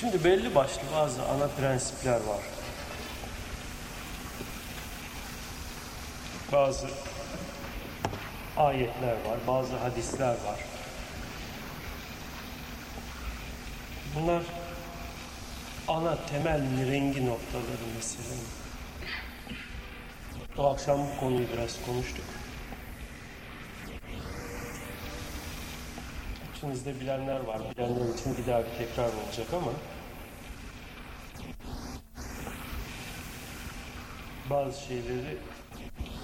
Şimdi belli başlı bazı ana prensipler var. Bazı ayetler var, bazı hadisler var. Bunlar ana temel rengi noktaları meselenin. O akşam bu konuyu biraz konuştuk. İçinizde bilenler var. Bilenler için bir daha bir tekrar olacak ama bazı şeyleri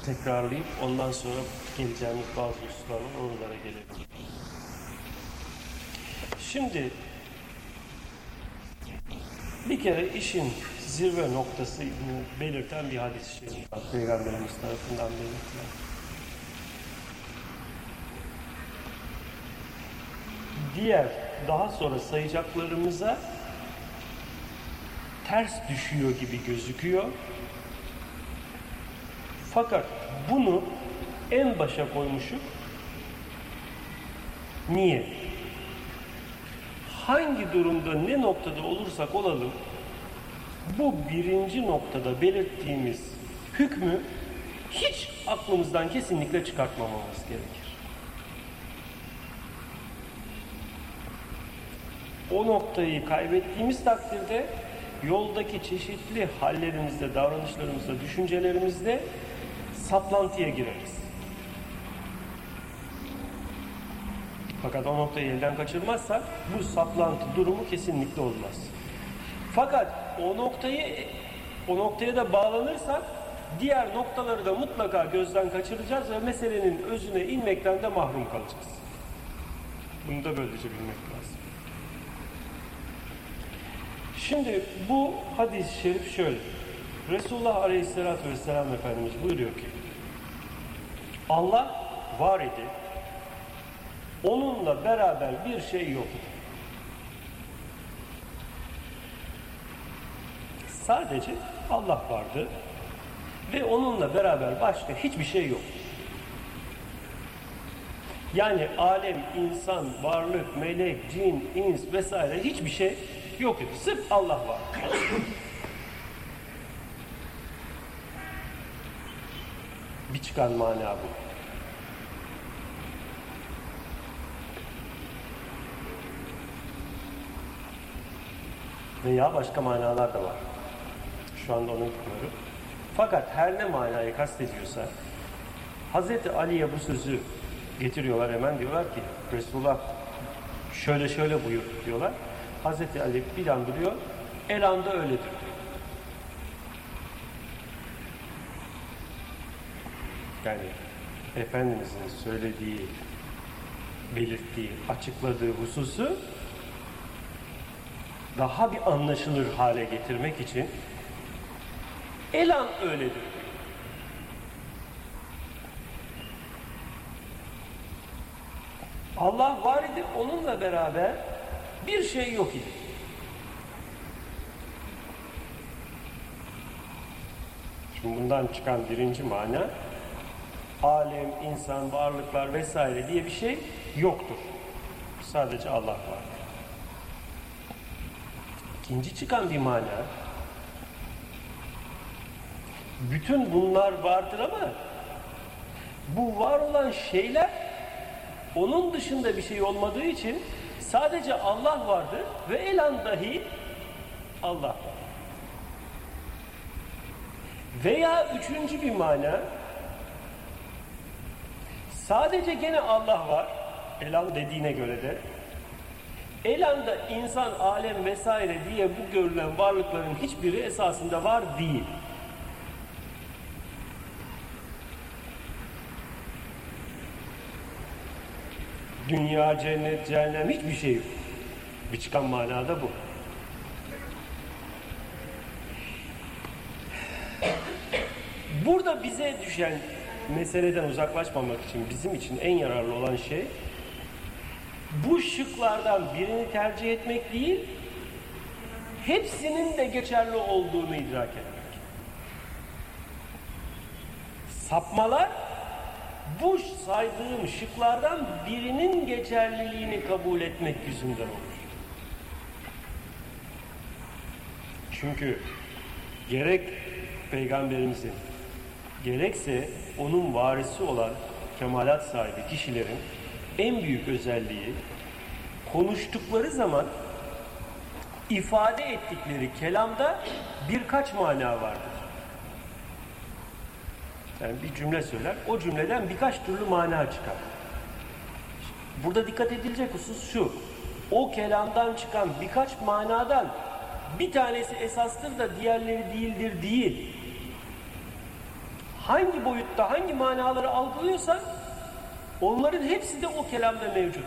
tekrarlayıp ondan sonra geleceğimiz bazı hususlarla oralara gelelim. Şimdi bir kere işin zirve noktasını belirten bir hadis-i şerif var. Peygamberimiz tarafından belirtilen. Diğer daha sonra sayacaklarımıza ters düşüyor gibi gözüküyor. Fakat bunu en başa koymuşum. Niye? Hangi durumda ne noktada olursak olalım bu birinci noktada belirttiğimiz hükmü hiç aklımızdan kesinlikle çıkartmamamız gerekir. O noktayı kaybettiğimiz takdirde yoldaki çeşitli hallerimizde, davranışlarımızda, düşüncelerimizde saplantıya gireriz. Fakat o noktayı elden kaçırmazsak bu saplantı durumu kesinlikle olmaz. Fakat o noktayı o noktaya da bağlanırsak diğer noktaları da mutlaka gözden kaçıracağız ve meselenin özüne inmekten de mahrum kalacağız. Bunu da böylece bilmek lazım. Şimdi bu hadis-i şerif şöyle. Resulullah Aleyhisselatü Vesselam Efendimiz buyuruyor ki Allah var idi. Onunla beraber bir şey yoktu. Sadece Allah vardı ve onunla beraber başka hiçbir şey yok. Yani alem, insan, varlık, melek, cin, ins vesaire hiçbir şey yok idi. Sırf Allah var. bir çıkan mana bu. Veya başka manalar da var. Şu anda onu bilmiyorum. Fakat her ne manayı kastediyorsa Hazreti Ali'ye bu sözü getiriyorlar hemen diyorlar ki Resulullah şöyle şöyle buyur diyorlar. Hazreti Ali bir an duruyor. El anda öyledir. Yani Efendimizin söylediği, belirttiği, açıkladığı hususu daha bir anlaşılır hale getirmek için elan öyledir. Allah var idi, onunla beraber bir şey yok idi. Şimdi bundan çıkan birinci mana alem, insan, varlıklar vesaire diye bir şey yoktur. Sadece Allah var. İkinci çıkan bir mana bütün bunlar vardır ama bu var olan şeyler onun dışında bir şey olmadığı için sadece Allah vardır ve elan dahi Allah. Veya üçüncü bir mana sadece gene Allah var elan dediğine göre de elanda insan, alem vesaire diye bu görülen varlıkların hiçbiri esasında var değil. Dünya, cennet, cehennem hiçbir şey yok. Bir çıkan manada bu. Burada bize düşen meseleden uzaklaşmamak için bizim için en yararlı olan şey bu şıklardan birini tercih etmek değil hepsinin de geçerli olduğunu idrak etmek. Sapmalar bu saydığım şıklardan birinin geçerliliğini kabul etmek yüzünden olur. Çünkü gerek peygamberimizin gerekse onun varisi olan kemalat sahibi kişilerin en büyük özelliği konuştukları zaman ifade ettikleri kelamda birkaç mana vardır. Yani bir cümle söyler, o cümleden birkaç türlü mana çıkar. Burada dikkat edilecek husus şu, o kelamdan çıkan birkaç manadan bir tanesi esastır da diğerleri değildir değil. Hangi boyutta, hangi manaları algılıyorsan onların hepsi de o kelamda mevcut.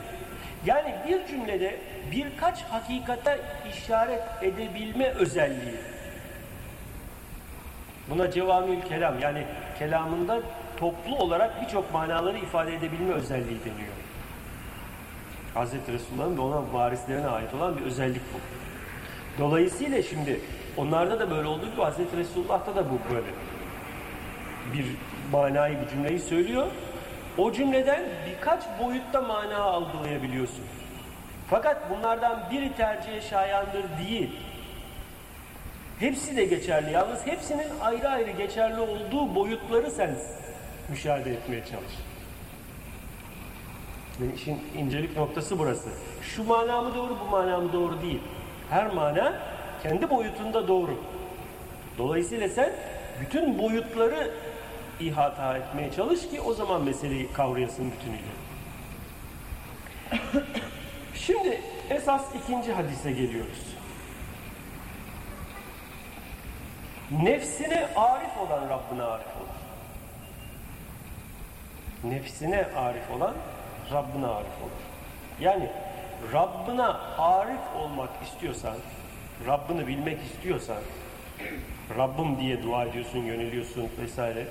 Yani bir cümlede birkaç hakikata işaret edebilme özelliği. Buna cevamül kelam yani kelamında toplu olarak birçok manaları ifade edebilme özelliği deniyor. Hz. Resulullah'ın ve ona varislerine ait olan bir özellik bu. Dolayısıyla şimdi onlarda da böyle olduğu gibi Hz. Resulullah'ta da bu böyle. Bir manayı, bir cümleyi söylüyor. O cümleden birkaç boyutta mana algılayabiliyorsun. Fakat bunlardan biri tercihe şayandır değil. Hepsi de geçerli. Yalnız hepsinin ayrı ayrı geçerli olduğu boyutları sen müşahede etmeye çalış. Yani işin incelik noktası burası. Şu mana mı doğru, bu mana doğru değil. Her mana kendi boyutunda doğru. Dolayısıyla sen bütün boyutları ihata etmeye çalış ki o zaman meseleyi kavrayasın bütünüyle. Şimdi esas ikinci hadise geliyoruz. Nefsine arif olan Rabbine arif olur. Nefsine arif olan Rabbine arif olur. Yani Rabbine arif olmak istiyorsan, Rabbini bilmek istiyorsan, Rabbim diye dua ediyorsun, yöneliyorsun vesaire.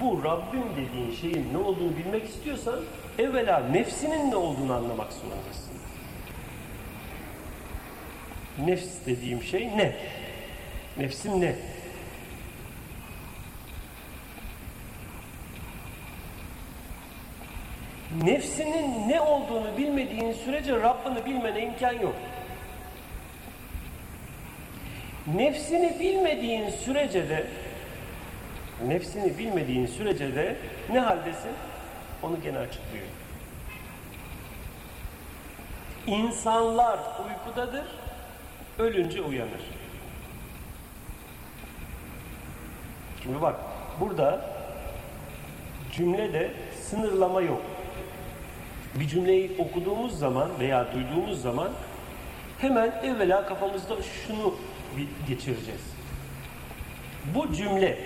Bu Rabbim dediğin şeyin ne olduğunu bilmek istiyorsan evvela nefsinin ne olduğunu anlamak zorundasın. Nefs dediğim şey ne? Nefsim ne? Nefsinin ne olduğunu bilmediğin sürece Rabbini bilmene imkan yok. Nefsini bilmediğin sürece de nefsini bilmediğin sürece de ne haldesin? Onu gene açıklıyor. İnsanlar uykudadır, ölünce uyanır. Şimdi bak, burada cümlede sınırlama yok. Bir cümleyi okuduğumuz zaman veya duyduğumuz zaman hemen evvela kafamızda şunu geçireceğiz. Bu cümle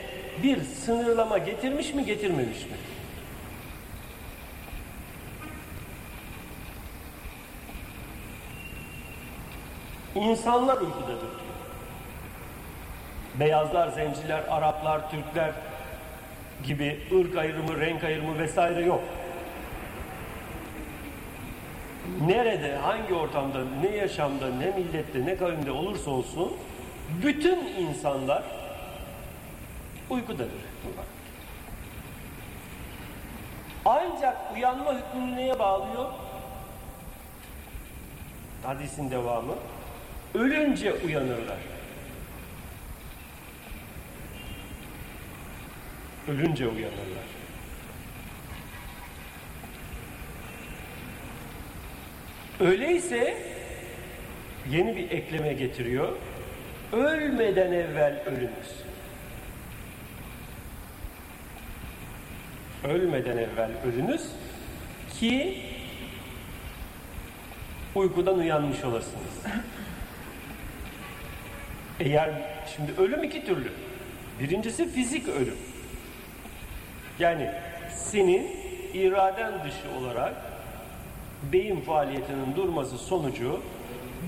bir sınırlama getirmiş mi getirmemiş mi? İnsanlar uykudadır diyor. Beyazlar, zenciler, Araplar, Türkler gibi ırk ayrımı, renk ayrımı vesaire yok. Nerede, hangi ortamda, ne yaşamda, ne millette, ne kavimde olursa olsun bütün insanlar uykudadır. Ancak uyanma hükmünü neye bağlıyor? Hadisin devamı. Ölünce uyanırlar. Ölünce uyanırlar. Öyleyse yeni bir ekleme getiriyor. Ölmeden evvel ölünüz. Ölmeden evvel ölünüz ki uykudan uyanmış olasınız. Eğer şimdi ölüm iki türlü. Birincisi fizik ölüm. Yani senin iraden dışı olarak beyin faaliyetinin durması sonucu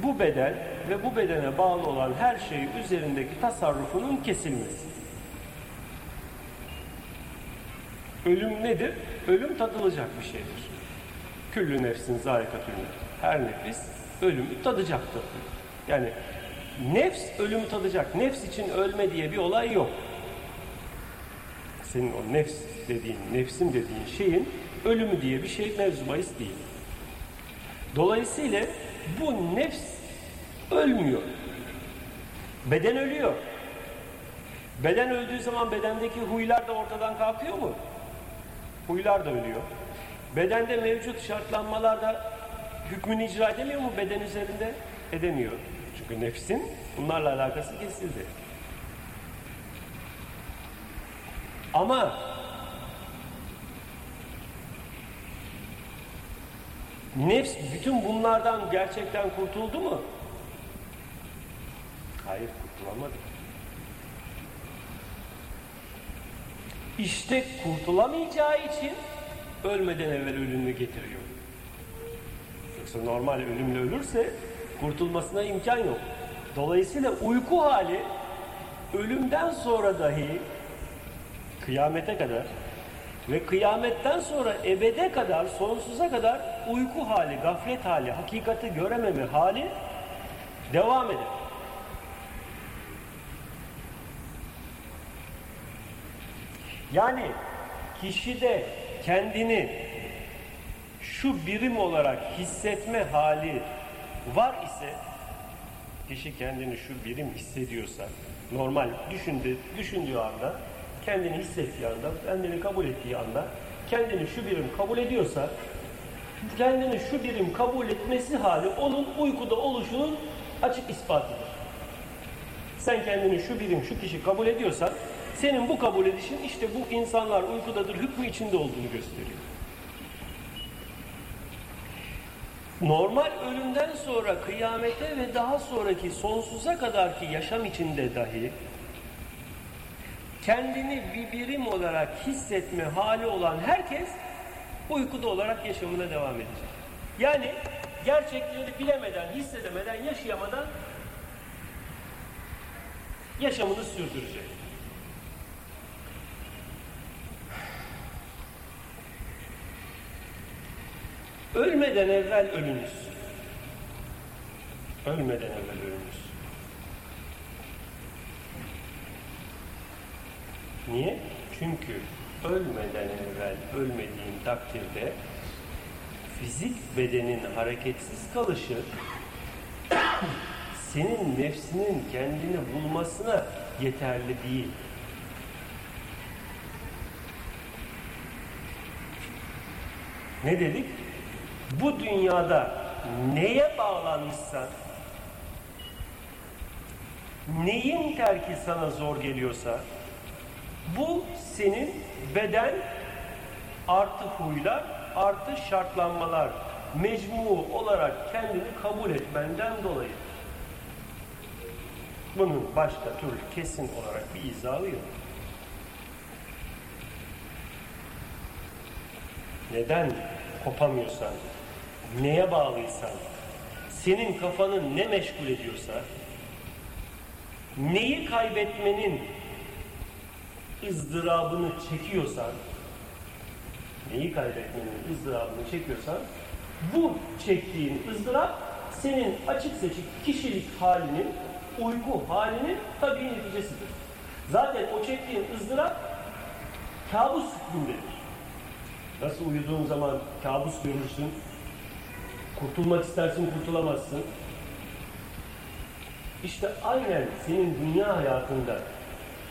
bu beden ve bu bedene bağlı olan her şey üzerindeki tasarrufunun kesilmesi. Ölüm nedir? Ölüm tadılacak bir şeydir. Küllü nefsin zayikatül Her nefis ölümü tadacaktır. Yani nefs ölümü tadacak. Nefs için ölme diye bir olay yok. Senin o nefs dediğin, nefsim dediğin şeyin ölümü diye bir şey mevzu bahis değil. Dolayısıyla bu nefs ölmüyor. Beden ölüyor. Beden öldüğü zaman bedendeki huylar da ortadan kalkıyor mu? Huylar da ölüyor. Bedende mevcut şartlanmalar da hükmünü icra edemiyor mu beden üzerinde? Edemiyor. Çünkü nefsin bunlarla alakası kesildi. Ama nefs bütün bunlardan gerçekten kurtuldu mu? Hayır kurtulamadı. İşte kurtulamayacağı için ölmeden evvel ölümünü getiriyor. Yoksa normal ölümle ölürse kurtulmasına imkan yok. Dolayısıyla uyku hali ölümden sonra dahi kıyamete kadar ve kıyametten sonra ebede kadar, sonsuza kadar uyku hali, gaflet hali, hakikati görememe hali devam eder. Yani kişide kendini şu birim olarak hissetme hali var ise kişi kendini şu birim hissediyorsa normal düşündüğü, düşündüğü anda kendini hissettiği anda kendini kabul ettiği anda kendini şu birim kabul ediyorsa kendini şu birim kabul etmesi hali onun uykuda oluşunun açık ispatıdır. Sen kendini şu birim şu kişi kabul ediyorsan senin bu kabul edişin işte bu insanlar uykudadır hükmü içinde olduğunu gösteriyor. Normal ölümden sonra kıyamete ve daha sonraki sonsuza kadarki yaşam içinde dahi kendini bir birim olarak hissetme hali olan herkes uykuda olarak yaşamına devam edecek. Yani gerçekleri bilemeden, hissedemeden, yaşayamadan yaşamını sürdürecek. Ölmeden evvel ölünüz. Ölmeden evvel ölünüz. Niye? Çünkü ölmeden evvel ölmediğin takdirde fizik bedenin hareketsiz kalışı senin nefsinin kendini bulmasına yeterli değil. Ne dedik? Bu dünyada neye bağlanmışsan, neyin terki sana zor geliyorsa, bu senin beden artı huylar artı şartlanmalar mecmu olarak kendini kabul etmenden dolayı. Bunun başka türlü kesin olarak bir izahı yok. Neden kopamıyorsan, neye bağlıysan, senin kafanın ne meşgul ediyorsa, neyi kaybetmenin ızdırabını çekiyorsan, neyi kaybetmenin ızdırabını çekiyorsan, bu çektiğin ızdırap senin açık seçik kişilik halinin, uyku halinin tabii neticesidir. Zaten o çektiğin ızdırap kabus hükmündedir. Nasıl uyuduğun zaman kabus görürsün, kurtulmak istersin kurtulamazsın. İşte aynen senin dünya hayatında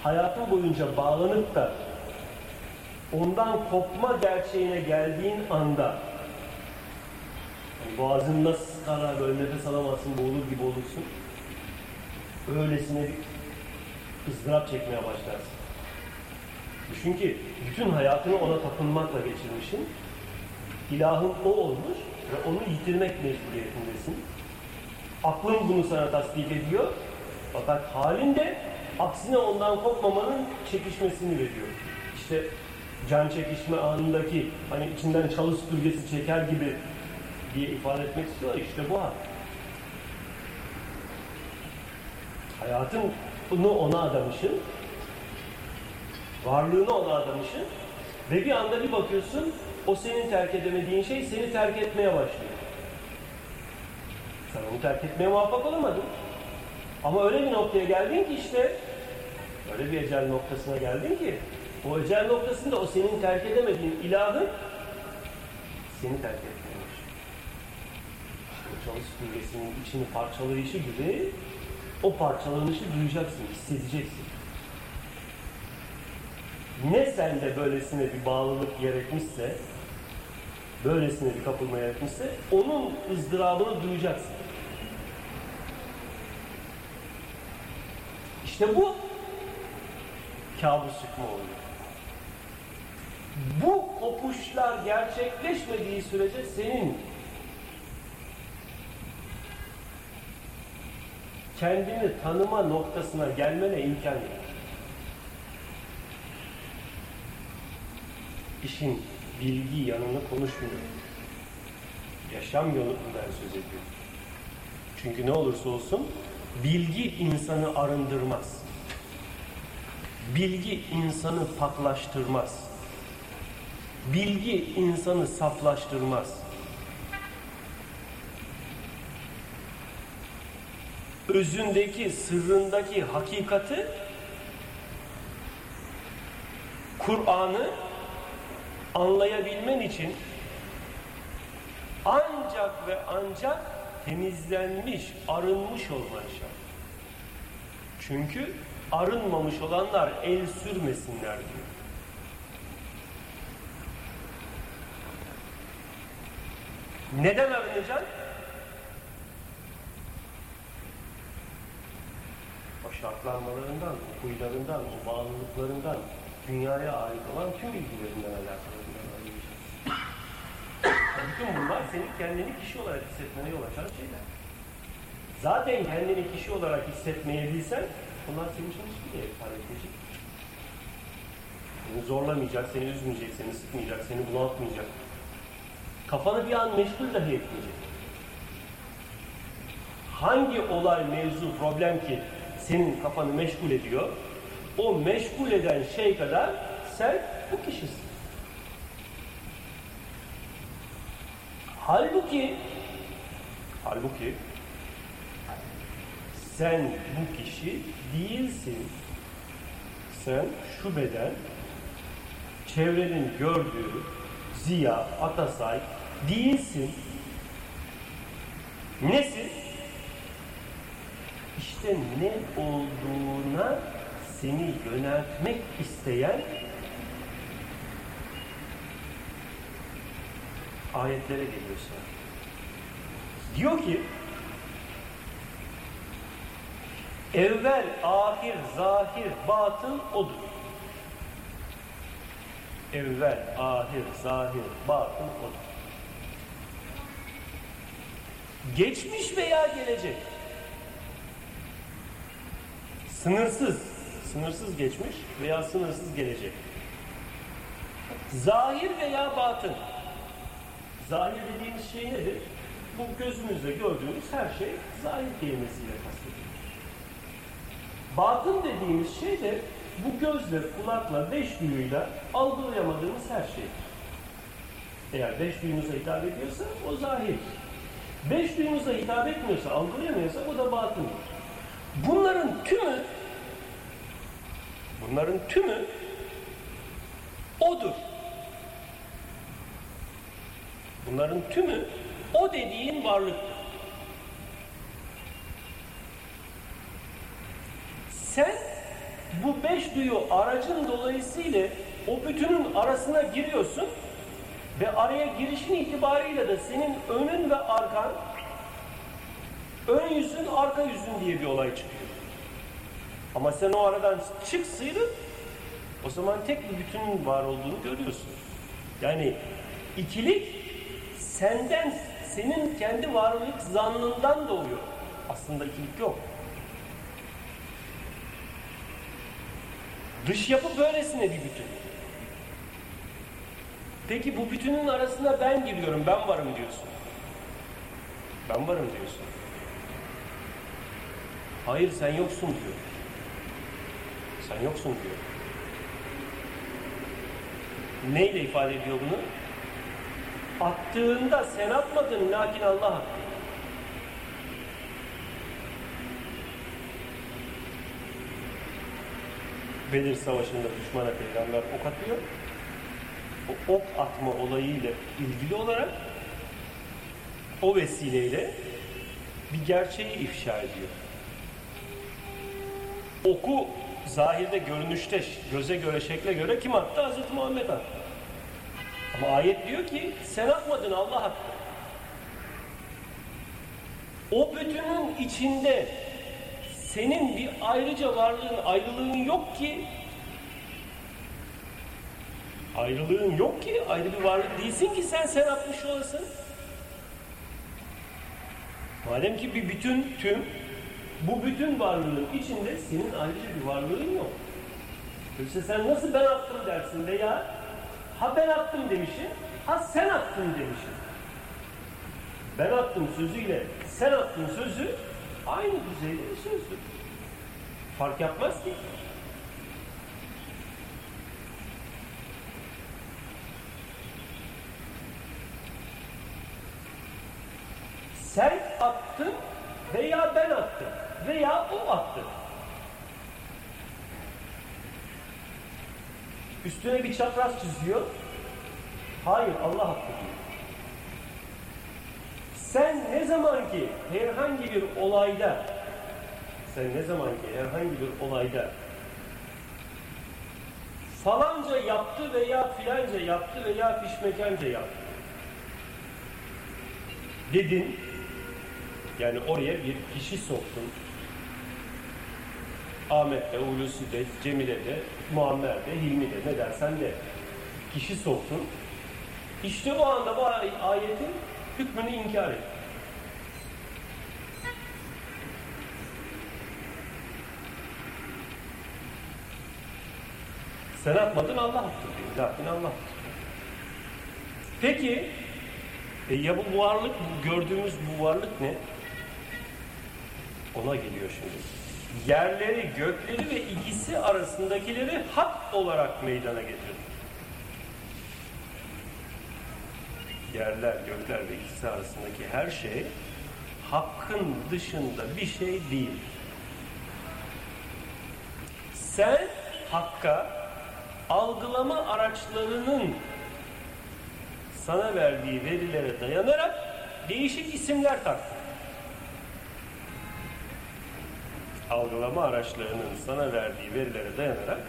hayatın boyunca bağlanıp da ondan kopma gerçeğine geldiğin anda yani boğazında sıkara böyle nefes alamazsın boğulur gibi olursun. Öylesine bir ızdırap çekmeye başlarsın. Düşün ki bütün hayatını ona tapınmakla geçirmişsin. İlahın o olmuş ve onu yitirmek mecburiyetindesin. Aklın bunu sana tasdik ediyor. Fakat halinde aksine ondan kopmamanın çekişmesini veriyor. İşte can çekişme anındaki hani içinden çalı süpürgesi çeker gibi diye ifade etmek istiyor. İşte bu hal. Hayatın bunu ona adamışsın. Varlığını ona adamışsın. Ve bir anda bir bakıyorsun o senin terk edemediğin şey seni terk etmeye başlıyor. Sen onu terk etmeye muvaffak olamadın. Ama öyle bir noktaya geldin ki işte öyle bir ecel noktasına geldin ki o ecel noktasında o senin terk edemediğin ilahı seni terk etmemiş. İşte o çalı süpürgesinin içini parçalayışı gibi O parçalanışı duyacaksın, hissedeceksin. Ne sende böylesine bir bağlılık yer etmişse, böylesine bir kapılma yer etmişse, onun ızdırabını duyacaksın. İşte bu kabus hükmü oluyor. Bu kopuşlar gerçekleşmediği sürece senin kendini tanıma noktasına gelmene imkan yok. İşin bilgi yanını konuşmuyor. Yaşam yolundan söz ediyor. Çünkü ne olursa olsun bilgi insanı arındırmaz. Bilgi insanı paklaştırmaz. Bilgi insanı saflaştırmaz. Özündeki, sırrındaki hakikati Kur'an'ı anlayabilmen için ancak ve ancak temizlenmiş, arınmış olman şart. Çünkü arınmamış olanlar el sürmesinler diyor. Neden arınacaksın? O şartlanmalarından, o huylarından, o bağlılıklarından, dünyaya ait olan tüm bilgilerinden alakalı. Bütün bunlar senin kendini kişi olarak hissetmene yol açan şeyler. Zaten kendini kişi olarak hissetmeye onlar senin için hiçbir yere ifade edecek. Seni zorlamayacak, seni üzmeyecek, seni sıkmayacak, seni bunaltmayacak. Kafanı bir an meşgul dahi etmeyecek. Hangi olay, mevzu, problem ki senin kafanı meşgul ediyor, o meşgul eden şey kadar sen bu kişisin. Halbuki halbuki sen bu kişi değilsin. Sen şu beden çevrenin gördüğü Ziya, Atasay değilsin. Nesin? İşte ne olduğuna seni yöneltmek isteyen ayetlere geliyorsun. Diyor ki evvel, ahir, zahir, batın odur. Evvel, ahir, zahir, batın odur. Geçmiş veya gelecek. Sınırsız, sınırsız geçmiş veya sınırsız gelecek. Zahir veya batın. Zahir dediğimiz şey nedir? Bu gözümüzle gördüğümüz her şey zahir kelimesiyle kastedilir. Batın dediğimiz şey de bu gözle, kulakla, beş duyuyla algılayamadığımız her şeydir. Eğer beş duyumuza hitap ediyorsa o zahir. Beş duyumuza hitap etmiyorsa, algılayamıyorsa o da batındır. Bunların tümü bunların tümü odur. Bunların tümü o dediğin varlıktır. Sen bu beş duyu aracın dolayısıyla o bütünün arasına giriyorsun ve araya girişin itibariyle de senin önün ve arkan ön yüzün arka yüzün diye bir olay çıkıyor. Ama sen o aradan çık sıyrıl o zaman tek bir bütünün var olduğunu görüyorsun. Yani ikilik senden, senin kendi varlık zannından doğuyor. Aslında ikilik yok. Dış yapı böylesine bir bütün. Peki bu bütünün arasında ben giriyorum, ben varım diyorsun. Ben varım diyorsun. Hayır sen yoksun diyor. Sen yoksun diyor. Neyle ifade ediyor bunu? Attığında sen atmadın lakin Allah attı. Bedir Savaşı'nda düşmana peygamber ok atıyor. O ok atma olayıyla ilgili olarak o vesileyle bir gerçeği ifşa ediyor. Oku zahirde, görünüşte, göze göre, şekle göre kim attı? Hazreti Muhammed attı. Ama ayet diyor ki sen atmadın Allah attı. O bütünün içinde senin bir ayrıca varlığın, ayrılığın yok ki ayrılığın yok ki, ayrı bir varlık değilsin ki sen sen atmış olasın. Madem ki bir bütün tüm, bu bütün varlığın içinde senin ayrıca bir varlığın yok. Öyleyse sen nasıl ben attım dersin veya ha ben attım demişsin, ha sen attın demişsin. Ben attım sözüyle sen attın sözü aynı düzeyde bir sözdür. Fark yapmaz ki. Sen attın veya ben attım veya o attı. Üstüne bir çapraz çiziyor. Hayır Allah attı diyor. Sen ne zaman ki herhangi bir olayda sen ne zaman ki herhangi bir olayda falanca yaptı veya filanca yaptı veya fişmekanca yaptı dedin yani oraya bir kişi soktun Ahmet'te, Hulusi'de, Cemile'de, Muammer'de, Hilmi'de ne dersen de kişi soktun. İşte o anda bu ayetin hükmünü inkar et. Sen atmadın Allah attı diyor. Lakin Allah attı. Peki e ya bu varlık, bu gördüğümüz bu varlık ne? Ona geliyor şimdi. Yerleri, gökleri ve ikisi arasındakileri hak olarak meydana getirdi. Yerler, gökler ve ikisi arasındaki her şey hakkın dışında bir şey değil. Sen hakka algılama araçlarının sana verdiği verilere dayanarak değişik isimler taktın. Algılama araçlarının sana verdiği verilere dayanarak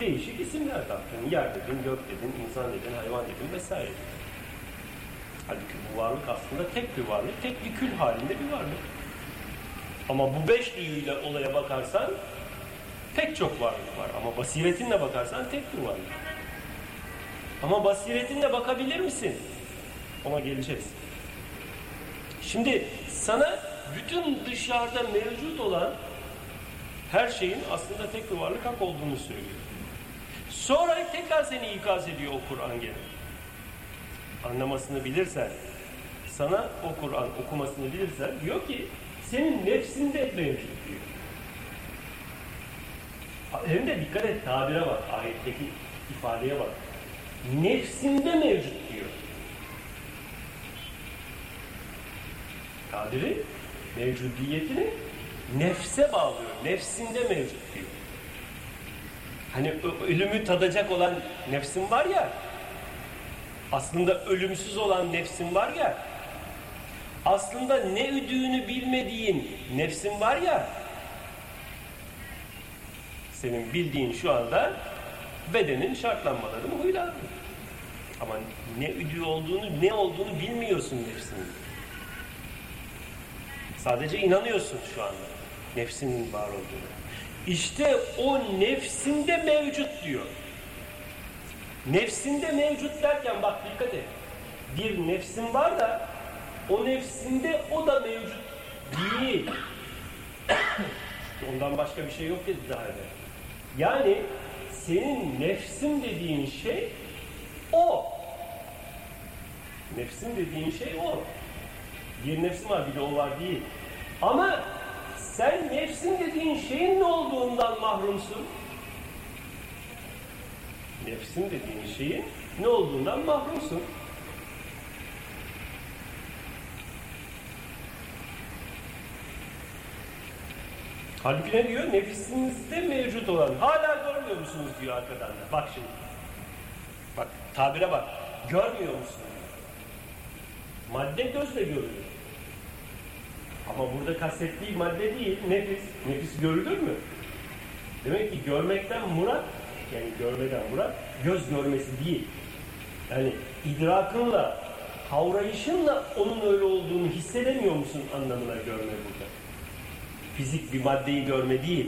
değişik isimler taktın. Yer dedin, gök dedin, insan dedin, hayvan dedin vesaire dedin. Halbuki bu varlık aslında tek bir varlık, tek bir kül halinde bir varlık. Ama bu beş duyuyla olaya bakarsan pek çok varlık var. Ama basiretinle bakarsan tek bir varlık. Ama basiretinle bakabilir misin? Ona geleceğiz. Şimdi sana bütün dışarıda mevcut olan her şeyin aslında tek bir varlık hak olduğunu söylüyor. Sonra tekrar seni ikaz ediyor o Kur'an gene anlamasını bilirsen, sana o Kur'an okumasını bilirsen diyor ki senin nefsinde mevcut diyor. Hem de dikkat et tabire bak, ayetteki ifadeye bak. Nefsinde mevcut diyor. Tabiri mevcudiyetini nefse bağlıyor. Nefsinde mevcut diyor. Hani ölümü tadacak olan nefsin var ya, aslında ölümsüz olan nefsin var ya, aslında ne üdüğünü bilmediğin nefsin var ya, senin bildiğin şu anda bedenin şartlanmalarını huylarını. Ama ne üdüğü olduğunu, ne olduğunu bilmiyorsun nefsinin. Sadece inanıyorsun şu anda nefsinin var olduğunu. İşte o nefsinde mevcut diyor. Nefsinde mevcut derken bak dikkat et. Bir nefsin var da o nefsinde o da mevcut değil. Ondan başka bir şey yok dedi daha evvel. Yani senin nefsin dediğin şey o. Nefsin dediğin şey o. Bir nefsin var bir de o var değil. Ama sen nefsin dediğin şeyin ne olduğundan mahrumsun nefsin dediğin şeyin ne olduğundan mahrumsun. Halbuki ne diyor? Nefisinizde mevcut olan. Hala görmüyor musunuz diyor arkadan da. Bak şimdi. Bak tabire bak. Görmüyor musun? Madde gözle görülür. Ama burada kastettiği madde değil, nefis. Nefis görülür mü? Demek ki görmekten murat, yani görmeden murat, göz görmesi değil. Yani idrakınla, kavrayışınla onun öyle olduğunu hissedemiyor musun anlamına görme burada. Fizik bir maddeyi görme değil.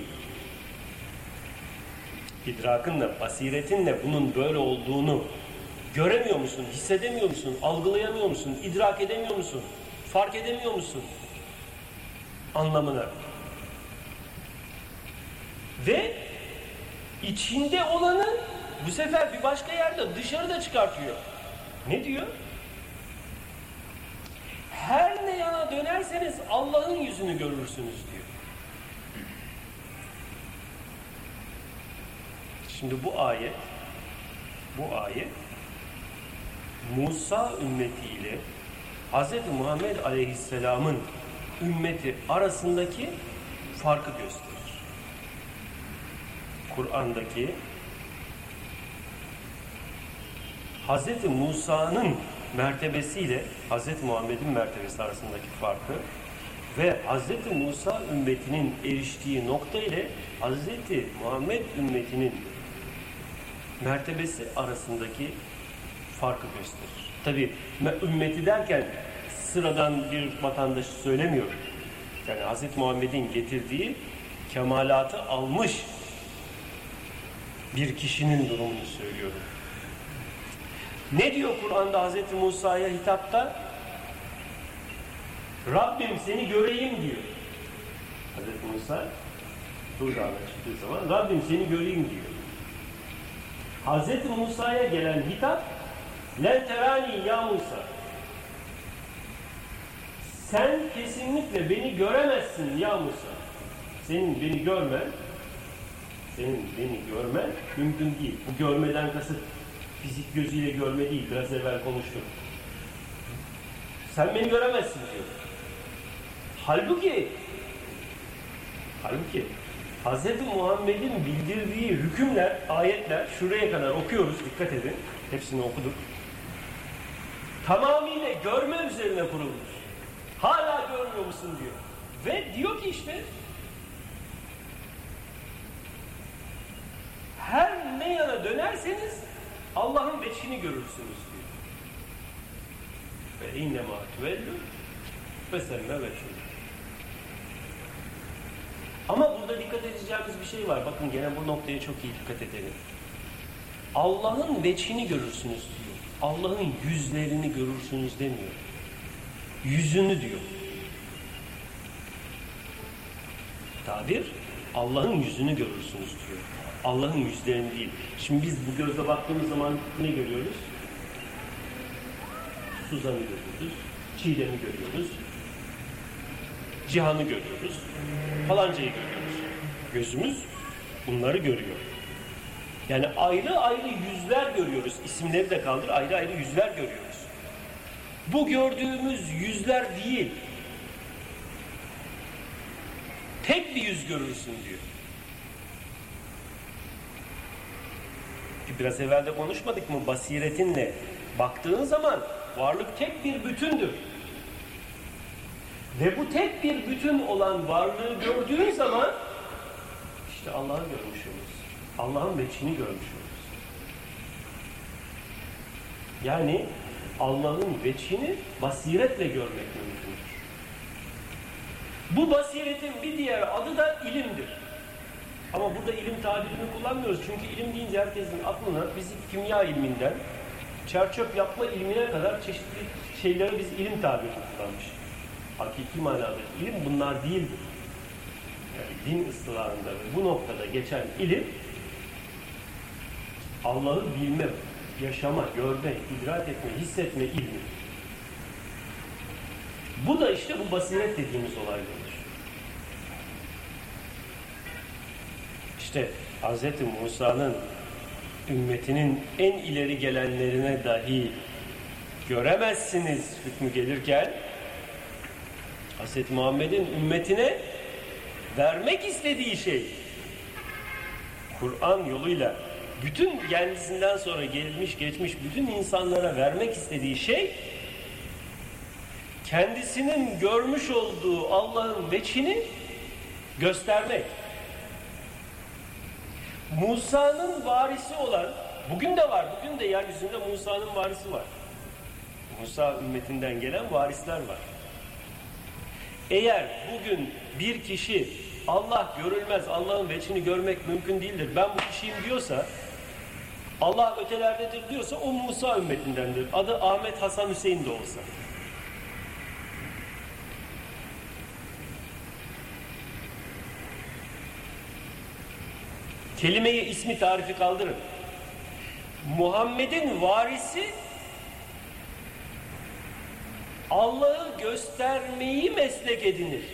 İdrakınla, basiretinle bunun böyle olduğunu göremiyor musun, hissedemiyor musun, algılayamıyor musun, idrak edemiyor musun, fark edemiyor musun anlamına. Ve içinde olanı bu sefer bir başka yerde dışarıda çıkartıyor. Ne diyor? Her ne yana dönerseniz Allah'ın yüzünü görürsünüz diyor. Şimdi bu ayet bu ayet Musa ümmetiyle Hz. Muhammed Aleyhisselam'ın ümmeti arasındaki farkı gösterir. Kur'an'daki Hz. Musa'nın mertebesiyle Hz. Muhammed'in mertebesi arasındaki farkı ve Hz. Musa ümmetinin eriştiği nokta ile Hz. Muhammed ümmetinin mertebesi arasındaki farkı gösterir. Tabi ümmeti derken sıradan bir vatandaşı söylemiyor. Yani Hz. Muhammed'in getirdiği kemalatı almış bir kişinin durumunu söylüyorum. Ne diyor Kur'an'da Hz. Musa'ya hitapta? Rabbim seni göreyim diyor. Hz. Musa Tuğra'na çıktığı zaman Rabbim seni göreyim diyor. Hz. Musa'ya gelen hitap Len terani ya Musa sen kesinlikle beni göremezsin ya Musa. Senin beni görmen senin beni görmen mümkün değil. Bu görmeden kasıt fizik gözüyle görme değil. Biraz evvel konuştuk. Sen beni göremezsin diyor. Halbuki halbuki Hz. Muhammed'in bildirdiği hükümler, ayetler şuraya kadar okuyoruz. Dikkat edin. Hepsini okuduk. Tamamıyla görme üzerine kurulmuş. Hala görmüyor musun diyor. Ve diyor ki işte her ne yana dönerseniz Allah'ın veçhini görürsünüz diyor. Ve innema tüvellü ve semme veçhini. Ama burada dikkat edeceğimiz bir şey var. Bakın gene bu noktaya çok iyi dikkat edelim. Allah'ın veçhini görürsünüz diyor. Allah'ın yüzlerini görürsünüz demiyor. Yüzünü diyor. Tabir Allah'ın yüzünü görürsünüz diyor. Allah'ın yüzlerini değil. Şimdi biz bu gözle baktığımız zaman ne görüyoruz? Suzan'ı görüyoruz. Çiğdem'i görüyoruz. Cihan'ı görüyoruz. Falancayı görüyoruz. Gözümüz bunları görüyor. Yani ayrı ayrı yüzler görüyoruz. İsimleri de kaldır ayrı ayrı yüzler görüyoruz. Bu gördüğümüz yüzler değil. Tek bir yüz görürsün diyor. Biraz evvel de konuşmadık mı? Basiretinle baktığın zaman varlık tek bir bütündür. Ve bu tek bir bütün olan varlığı gördüğün zaman işte Allah'ı görmüş olursun. Allah'ın veçini görmüş oluruz. Yani Allah'ın veçini basiretle görmek mümkündür. Bu basiretin bir diğer adı da ilimdir. Ama burada ilim tabirini kullanmıyoruz. Çünkü ilim deyince herkesin aklına fizik, kimya ilminden çerçöp yapma ilmine kadar çeşitli şeylere biz ilim tabirini kullanmış. Hakiki manada ilim bunlar değildir. Yani din ıslahında ve bu noktada geçen ilim Allah'ı bilme, yaşama, görme, idrak etme, hissetme ilmi. Bu da işte bu basiret dediğimiz olaydır. İşte Hz. Musa'nın ümmetinin en ileri gelenlerine dahi göremezsiniz hükmü gelirken Hz. Muhammed'in ümmetine vermek istediği şey Kur'an yoluyla bütün kendisinden sonra gelmiş geçmiş bütün insanlara vermek istediği şey kendisinin görmüş olduğu Allah'ın veçini göstermek. Musa'nın varisi olan, bugün de var, bugün de yeryüzünde Musa'nın varisi var. Musa ümmetinden gelen varisler var. Eğer bugün bir kişi Allah görülmez, Allah'ın veçini görmek mümkün değildir. Ben bu kişiyim diyorsa, Allah ötelerdedir diyorsa o Musa ümmetindendir. Adı Ahmet Hasan Hüseyin de olsa. Kelimeyi ismi tarifi kaldırın. Muhammed'in varisi Allah'ı göstermeyi meslek edinir.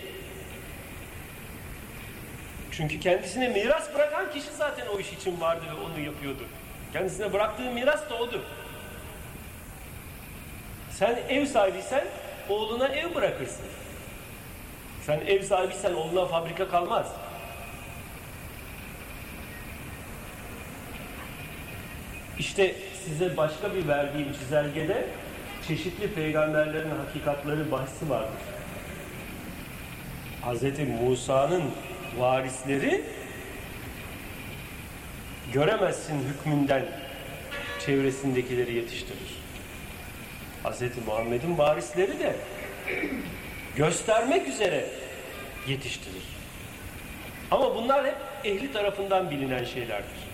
Çünkü kendisine miras bırakan kişi zaten o iş için vardı ve onu yapıyordu. Kendisine bıraktığı miras da odur. Sen ev sahibiysen oğluna ev bırakırsın. Sen ev sahibiysen oğluna fabrika kalmaz. İşte size başka bir verdiğim çizelgede çeşitli peygamberlerin hakikatları bahsi vardır. Hz. Musa'nın varisleri göremezsin hükmünden çevresindekileri yetiştirir. Hz. Muhammed'in varisleri de göstermek üzere yetiştirir. Ama bunlar hep ehli tarafından bilinen şeylerdir.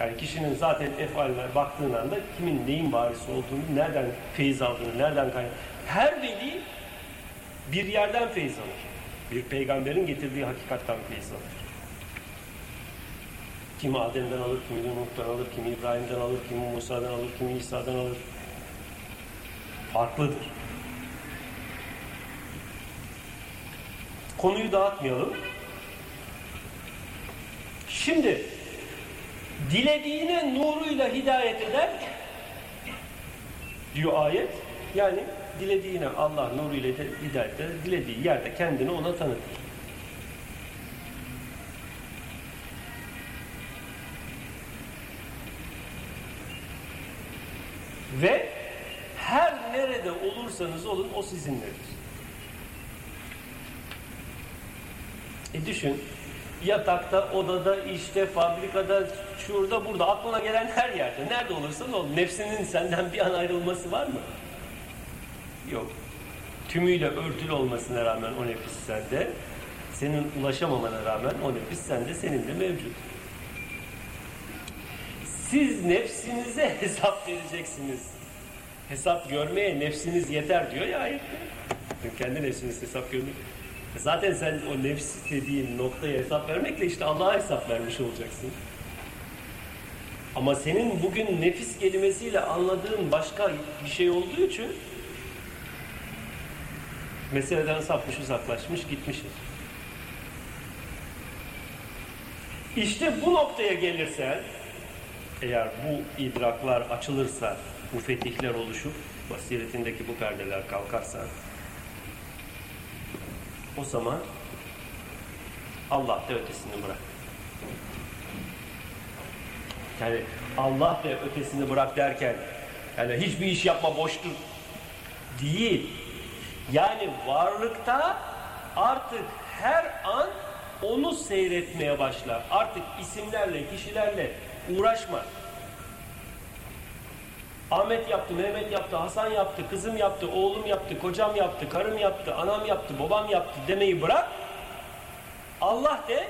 Yani kişinin zaten efaline baktığın anda kimin neyin varisi olduğunu, nereden feyiz aldığını, nereden kaynak. Her veli bir yerden feyiz alır. Bir peygamberin getirdiği hakikattan feyiz alır. Kimi Adem'den alır, kimi Nuh'tan alır, kimi İbrahim'den alır, kimi Musa'dan alır, kimi İsa'dan alır. Farklıdır. Konuyu dağıtmayalım. Şimdi dilediğine nuruyla hidayet eder diyor ayet. Yani dilediğine Allah nuruyla hidayet eder. Dilediği yerde kendini ona tanıtır. Ve her nerede olursanız olun o sizinledir. E düşün, yatakta, odada, işte, fabrikada, şurada, burada, aklına gelen her yerde, nerede olursan ol, nefsinin senden bir an ayrılması var mı? Yok. Tümüyle örtülü olmasına rağmen o nefis sende, senin ulaşamamana rağmen o nefis sende, senin de mevcut. Siz nefsinize hesap vereceksiniz. Hesap görmeye nefsiniz yeter diyor ya ayette. Kendi nefsiniz hesap görmek. Zaten sen o nefs dediğin noktaya hesap vermekle işte Allah'a hesap vermiş olacaksın. Ama senin bugün nefis kelimesiyle anladığın başka bir şey olduğu için meseleden sapmış, uzaklaşmış, gitmişiz. İşte bu noktaya gelirsen, eğer bu idraklar açılırsa, bu fetihler oluşup, basiretindeki bu perdeler kalkarsa, o zaman Allah da ötesini bırak. Yani Allah da ötesini bırak derken yani hiçbir iş yapma boştur değil. Yani varlıkta artık her an onu seyretmeye başla. Artık isimlerle, kişilerle uğraşma. Ahmet yaptı, Mehmet yaptı, Hasan yaptı, kızım yaptı, oğlum yaptı, kocam yaptı, karım yaptı, anam yaptı, babam yaptı demeyi bırak. Allah de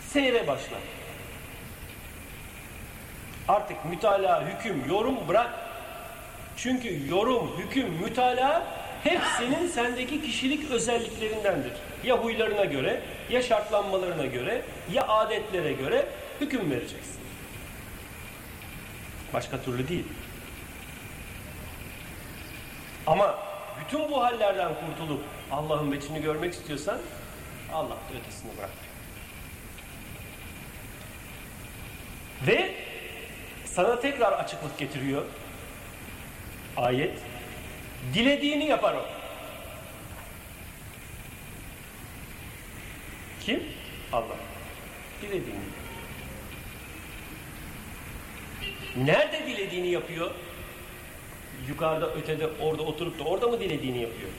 seyre başla. Artık mütalaa, hüküm, yorum bırak. Çünkü yorum, hüküm, mütalaa hep senin sendeki kişilik özelliklerindendir. Ya huylarına göre, ya şartlanmalarına göre, ya adetlere göre hüküm vereceksin. Başka türlü değil. Ama bütün bu hallerden kurtulup Allah'ın veçini görmek istiyorsan Allah da ötesini bırak. Ve sana tekrar açıklık getiriyor ayet. Dilediğini yapar o. Kim? Allah. Dilediğini. Nerede dilediğini yapıyor? Yukarıda, ötede, orada oturup da orada mı dilediğini yapıyor?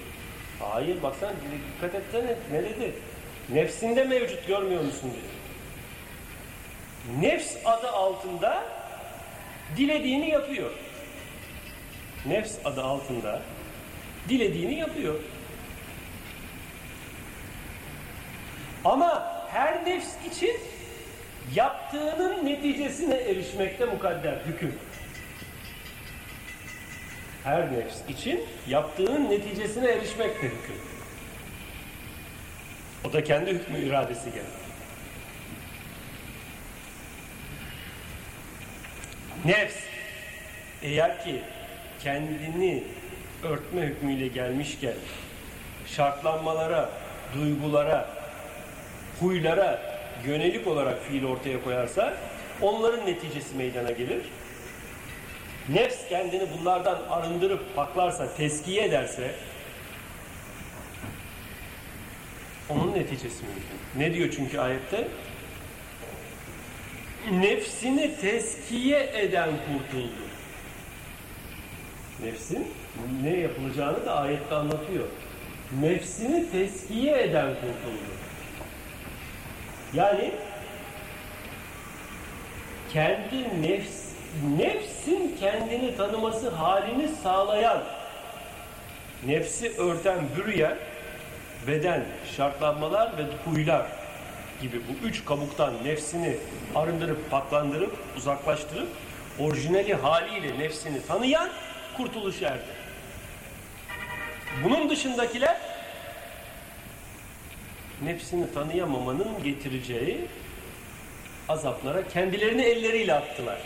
Hayır, baksana dikkat etsene. Ne dedi? Nefsinde mevcut görmüyor musun diyor. Nefs adı altında dilediğini yapıyor. Nefs adı altında dilediğini yapıyor. Ama her nefs için yaptığının neticesine erişmekte mukadder hüküm. Her nefs için yaptığının neticesine erişmekte hüküm. O da kendi hükmü iradesi gelir. Nefs eğer ki kendini örtme hükmüyle gelmişken şartlanmalara, duygulara, huylara yönelik olarak fiil ortaya koyarsa onların neticesi meydana gelir. Nefs kendini bunlardan arındırıp paklarsa, teskiye ederse onun neticesi mümkün. Ne diyor çünkü ayette? Nefsini teskiye eden kurtuldu. Nefsin ne yapılacağını da ayette anlatıyor. Nefsini teskiye eden kurtuldu. Yani kendi nefs, nefsin kendini tanıması halini sağlayan, nefsi örten, bürüyen beden, şartlanmalar ve huylar gibi bu üç kabuktan nefsini arındırıp, paklandırıp, uzaklaştırıp orijinali haliyle nefsini tanıyan kurtuluş erdi. Bunun dışındakiler nefsini tanıyamamanın getireceği azaplara kendilerini elleriyle attılar.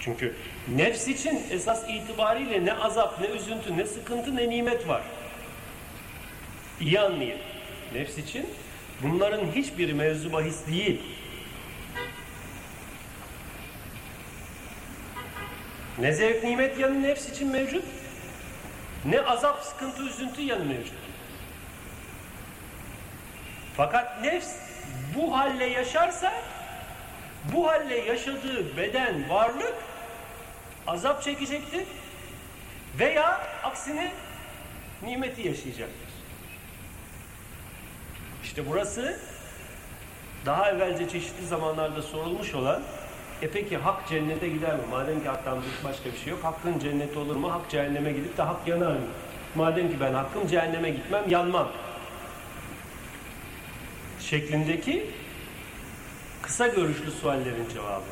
Çünkü nefs için esas itibariyle ne azap, ne üzüntü, ne sıkıntı, ne nimet var. İyi anlayın. Nefs için bunların hiçbir mevzu bahis değil. Ne zevk, nimet yanı nefs için mevcut, ne azap, sıkıntı, üzüntü yanı mevcut. Fakat nefs bu halle yaşarsa bu halle yaşadığı beden, varlık azap çekecektir veya aksine nimeti yaşayacaktır. İşte burası daha evvelce çeşitli zamanlarda sorulmuş olan e peki hak cennete gider mi? Madem ki haktan başka bir şey yok. Hakkın cenneti olur mu? Hak cehenneme gidip de hak yanar mı? Madem ki ben hakkım cehenneme gitmem, yanmam. Şeklindeki kısa görüşlü suallerin cevabı.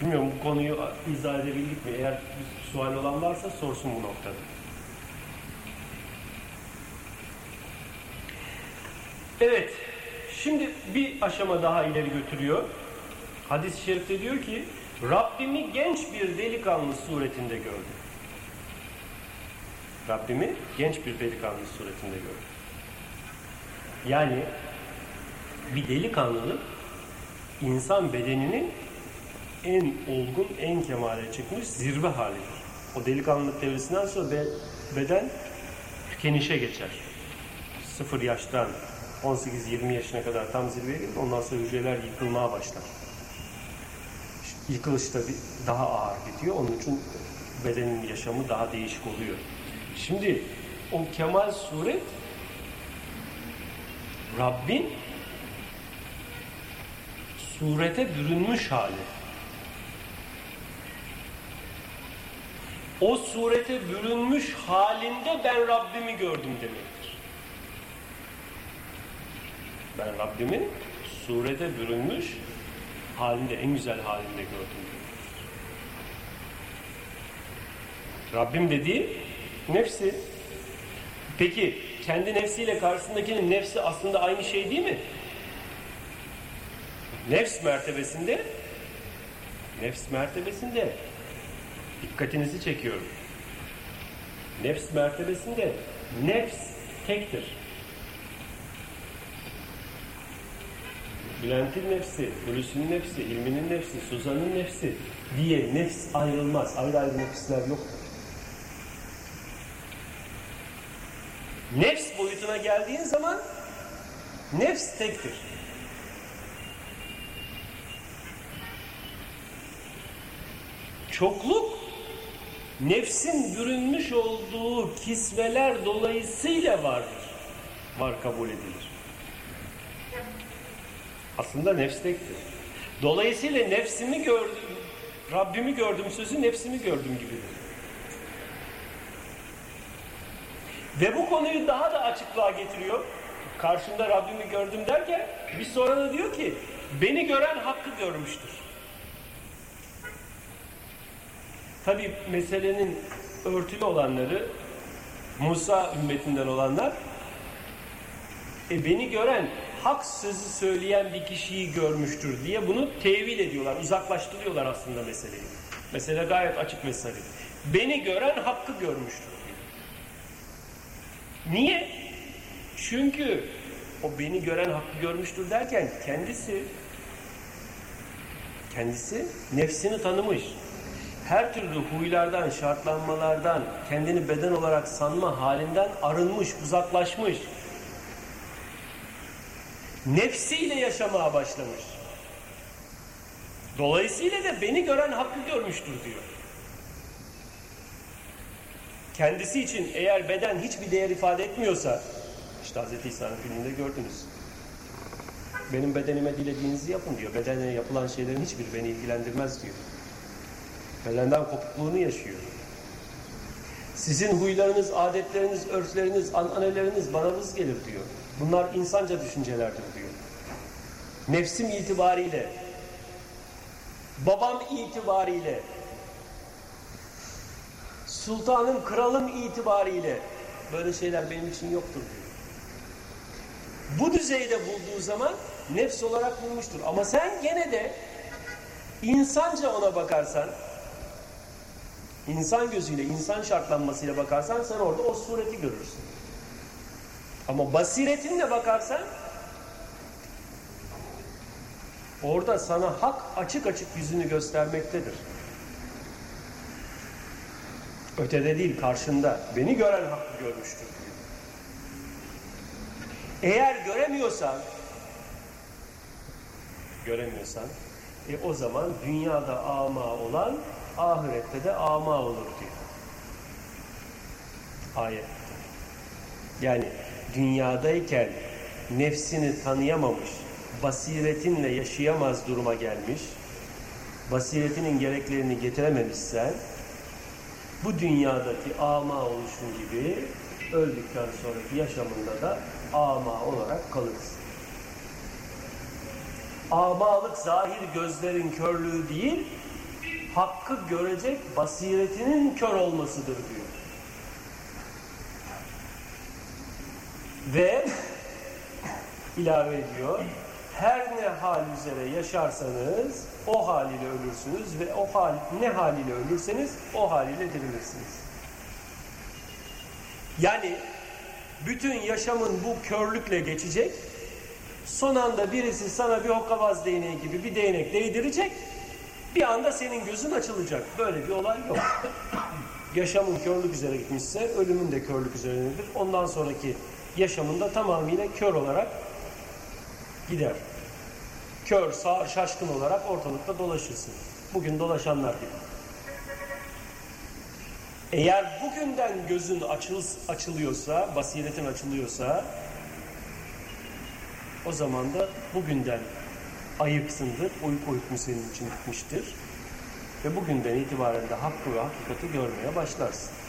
Bilmiyorum bu konuyu izah edebildik mi? Eğer bir sual olan varsa sorsun bu noktada. Evet, şimdi bir aşama daha ileri götürüyor. Hadis-i şerifte diyor ki, Rabbimi genç bir delikanlı suretinde gördüm. Rabbimi genç bir delikanlı suretinde gördüm. Yani bir delikanlının insan bedeninin en olgun, en kemale çıkmış zirve halidir. O delikanlılık devresinden sonra be, beden tükenişe geçer. Sıfır yaştan 18-20 yaşına kadar tam zirveye gelir. Ondan sonra hücreler yıkılmaya başlar. Yıkılış da daha ağır gidiyor. Onun için bedenin yaşamı daha değişik oluyor. Şimdi o kemal suret Rabbin surete bürünmüş hali. O surete bürünmüş halinde ben Rabbimi gördüm demektir. Ben Rabbimin surete bürünmüş halinde, en güzel halinde gördüm. Rabbim dediği nefsi. Peki kendi nefsiyle karşısındakinin nefsi aslında aynı şey değil mi? Nefs mertebesinde nefs mertebesinde dikkatinizi çekiyorum. Nefs mertebesinde nefs tektir. Bülent'in nefsi, Hulusi'nin nefsi, ilminin nefsi, Suzan'ın nefsi diye nefs ayrılmaz. Ayrı ayrı nefisler yoktur. Nefs boyutuna geldiğin zaman nefs tektir. Çokluk nefsin bürünmüş olduğu kisveler dolayısıyla vardır. Var kabul edilir. Aslında nefs tektir. Dolayısıyla nefsimi gördüm, Rabbimi gördüm sözü nefsimi gördüm gibidir. Ve bu konuyu daha da açıklığa getiriyor. Karşımda Rabbimi gördüm derken bir sonra da diyor ki beni gören hakkı görmüştür. Tabi meselenin örtülü olanları Musa ümmetinden olanlar e, beni gören hak sözü söyleyen bir kişiyi görmüştür diye bunu tevil ediyorlar, uzaklaştırıyorlar aslında meseleyi. Mesele gayet açık mesele. Beni gören hakkı görmüştür. Niye? Çünkü o beni gören hakkı görmüştür derken kendisi kendisi nefsini tanımış. Her türlü huylardan, şartlanmalardan, kendini beden olarak sanma halinden arınmış, uzaklaşmış. Nefsiyle yaşamaya başlamış. Dolayısıyla da beni gören hakkı görmüştür diyor. Kendisi için eğer beden hiçbir değer ifade etmiyorsa, işte Hz. İsa'nın filminde gördünüz. Benim bedenime dilediğinizi yapın diyor. Bedene yapılan şeylerin hiçbiri beni ilgilendirmez diyor. Bedenden kopukluğunu yaşıyor. Sizin huylarınız, adetleriniz, örfleriniz, ananeleriniz bana vız gelir diyor. Bunlar insanca düşüncelerdir diyor. Nefsim itibariyle, babam itibariyle, sultanım, kralım itibariyle böyle şeyler benim için yoktur diyor. Bu düzeyde bulduğu zaman nefs olarak bulmuştur. Ama sen gene de insanca ona bakarsan, insan gözüyle, insan şartlanmasıyla bakarsan sen orada o sureti görürsün. Ama basiretinle bakarsan orada sana hak açık açık yüzünü göstermektedir. Ötede değil karşında. Beni gören hakkı görmüştür. Eğer göremiyorsan göremiyorsan e o zaman dünyada ama olan ahirette de ama olur diyor. Ayet. Yani dünyadayken nefsini tanıyamamış, basiretinle yaşayamaz duruma gelmiş, basiretinin gereklerini getirememişsen bu dünyadaki ama oluşun gibi öldükten sonraki yaşamında da ama olarak kalırız. Amalık zahir gözlerin körlüğü değil, hakkı görecek basiretinin kör olmasıdır diyor. Ve ilave ediyor, her ne hal üzere yaşarsanız o haliyle ölürsünüz ve o hal ne haliyle ölürseniz o haliyle dirilirsiniz. Yani bütün yaşamın bu körlükle geçecek. Son anda birisi sana bir hokkabaz değneği gibi bir değnek değdirecek. Bir anda senin gözün açılacak. Böyle bir olay yok. Yaşamın körlük üzere gitmişse ölümün de körlük üzerinedir. Ondan sonraki yaşamında tamamıyla kör olarak gider. Kör, sağır, şaşkın olarak ortalıkta dolaşırsın. Bugün dolaşanlar gibi. Eğer bugünden gözün açıl, açılıyorsa, basiretin açılıyorsa o zaman da bugünden ayıksındır, uyku hükmü senin için bitmiştir. Ve bugünden itibaren de hakkı ve hakikati görmeye başlarsın.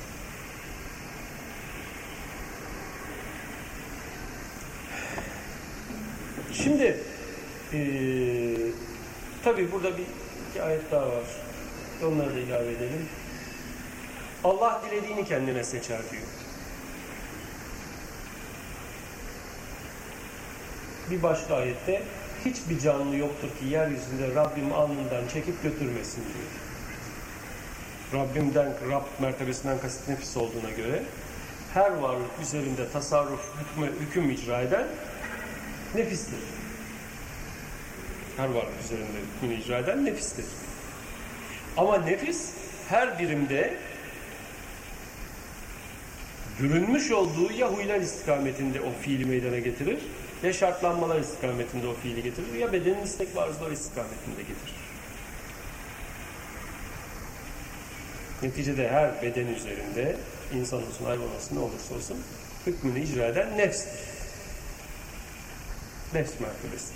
Şimdi ee, tabi burada bir, bir ayet daha var. Onları da ilave edelim. Allah dilediğini kendine seçer diyor. Bir başka ayette hiçbir canlı yoktur ki yeryüzünde Rabbim alnından çekip götürmesin diyor. Rabbimden, Rab mertebesinden kasıt nefis olduğuna göre her varlık üzerinde tasarruf, hükmü, hüküm icra eden nefistir. Her varlık üzerinde hükmünü icra eden nefistir. Ama nefis her birimde bürünmüş olduğu ya huylar istikametinde o fiili meydana getirir, ya şartlanmalar istikametinde o fiili getirir, ya bedenin istek ve arzuları istikametinde getirir. Neticede her beden üzerinde insan olsun, hayvan olsun, ne olursa olsun hükmünü icra eden nefstir. Nefs mertebesi.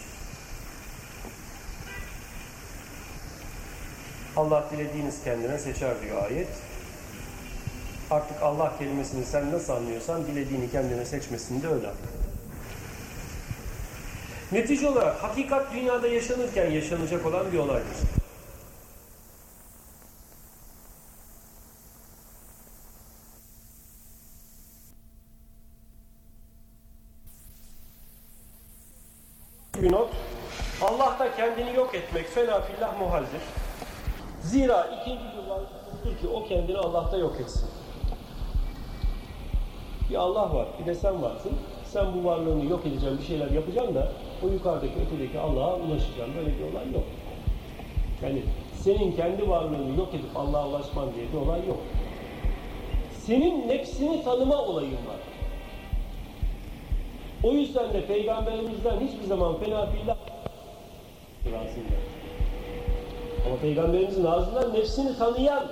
Allah dilediğiniz kendine seçer diyor ayet. Artık Allah kelimesini sen nasıl anlıyorsan dilediğini kendine seçmesini de öyle Netice olarak hakikat dünyada yaşanırken yaşanacak olan bir olaydır. Bir not. Allah da kendini fena fillah muhaldir. Zira ikinci bir varlıktır ki o kendini Allah'ta yok etsin. Bir Allah var, bir de sen varsın. Sen bu varlığını yok edeceğim, bir şeyler yapacaksın da o yukarıdaki, ötedeki Allah'a ulaşacağım. Böyle bir olay yok. Yani senin kendi varlığını yok edip Allah'a ulaşman diye bir olay yok. Senin nefsini tanıma olayın var. O yüzden de Peygamberimizden hiçbir zaman fena billah ama Peygamberimizin ağzından nefsini tanıyan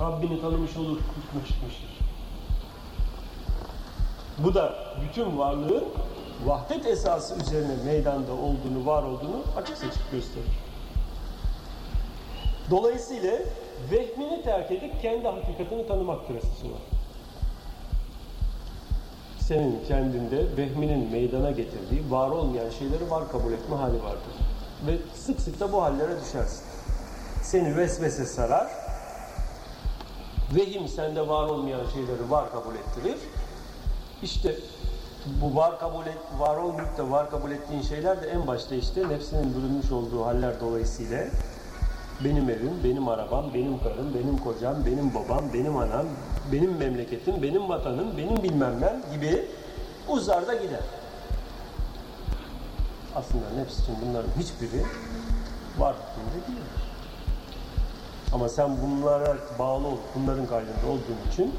Rabbini tanımış olur, çıkmıştır. Bu da bütün varlığın vahdet esası üzerine meydanda olduğunu, var olduğunu açık seçik gösterir. Dolayısıyla vehmini terk edip kendi hakikatini tanımaktır esası var. Senin kendinde vehminin meydana getirdiği var olmayan şeyleri var kabul etme hali vardır. Ve sık sık da bu hallere düşersin. Seni vesvese sarar, vehim sende var olmayan şeyleri var kabul ettirir. İşte bu var kabul et, var olmayıp da var kabul ettiğin şeyler de en başta işte nefsinin bürünmüş olduğu haller dolayısıyla benim evim, benim arabam, benim karım, benim kocam, benim babam, benim anam, benim memleketim, benim vatanım, benim bilmem ne gibi uzar da gider. Aslında nefs için bunların hiçbiri var hükmünde değildir. Ama sen bunlara bağlı olup bunların kaydında olduğun için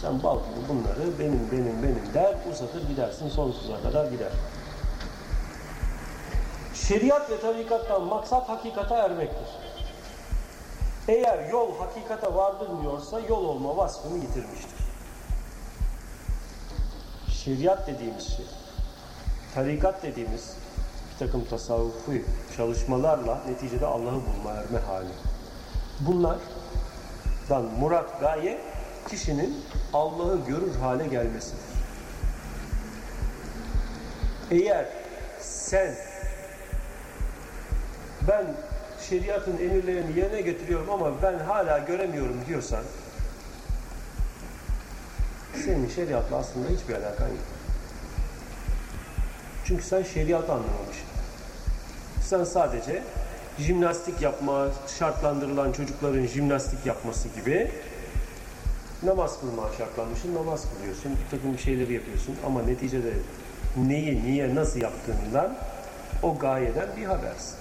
sen bal gibi bunları benim benim benim der uzatır gidersin sonsuza kadar gider. Şeriat ve tarikattan maksat hakikate ermektir. Eğer yol hakikate vardırmıyorsa yol olma vasfını yitirmiştir. Şeriat dediğimiz şey, tarikat dediğimiz bir takım tasavvufi çalışmalarla neticede Allah'ı bulma erme hali. Bunlardan murat gaye kişinin Allah'ı görür hale gelmesidir. Eğer sen ben şeriatın emirlerini yerine getiriyorum ama ben hala göremiyorum diyorsan senin şeriatla aslında hiçbir alakan yok. Çünkü sen şeriatı anlamamışsın. Sen sadece jimnastik yapma, şartlandırılan çocukların jimnastik yapması gibi namaz kılmaya şartlanmışsın, namaz kılıyorsun, bir takım şeyleri yapıyorsun ama neticede neyi, niye, nasıl yaptığından o gayeden bir habersin.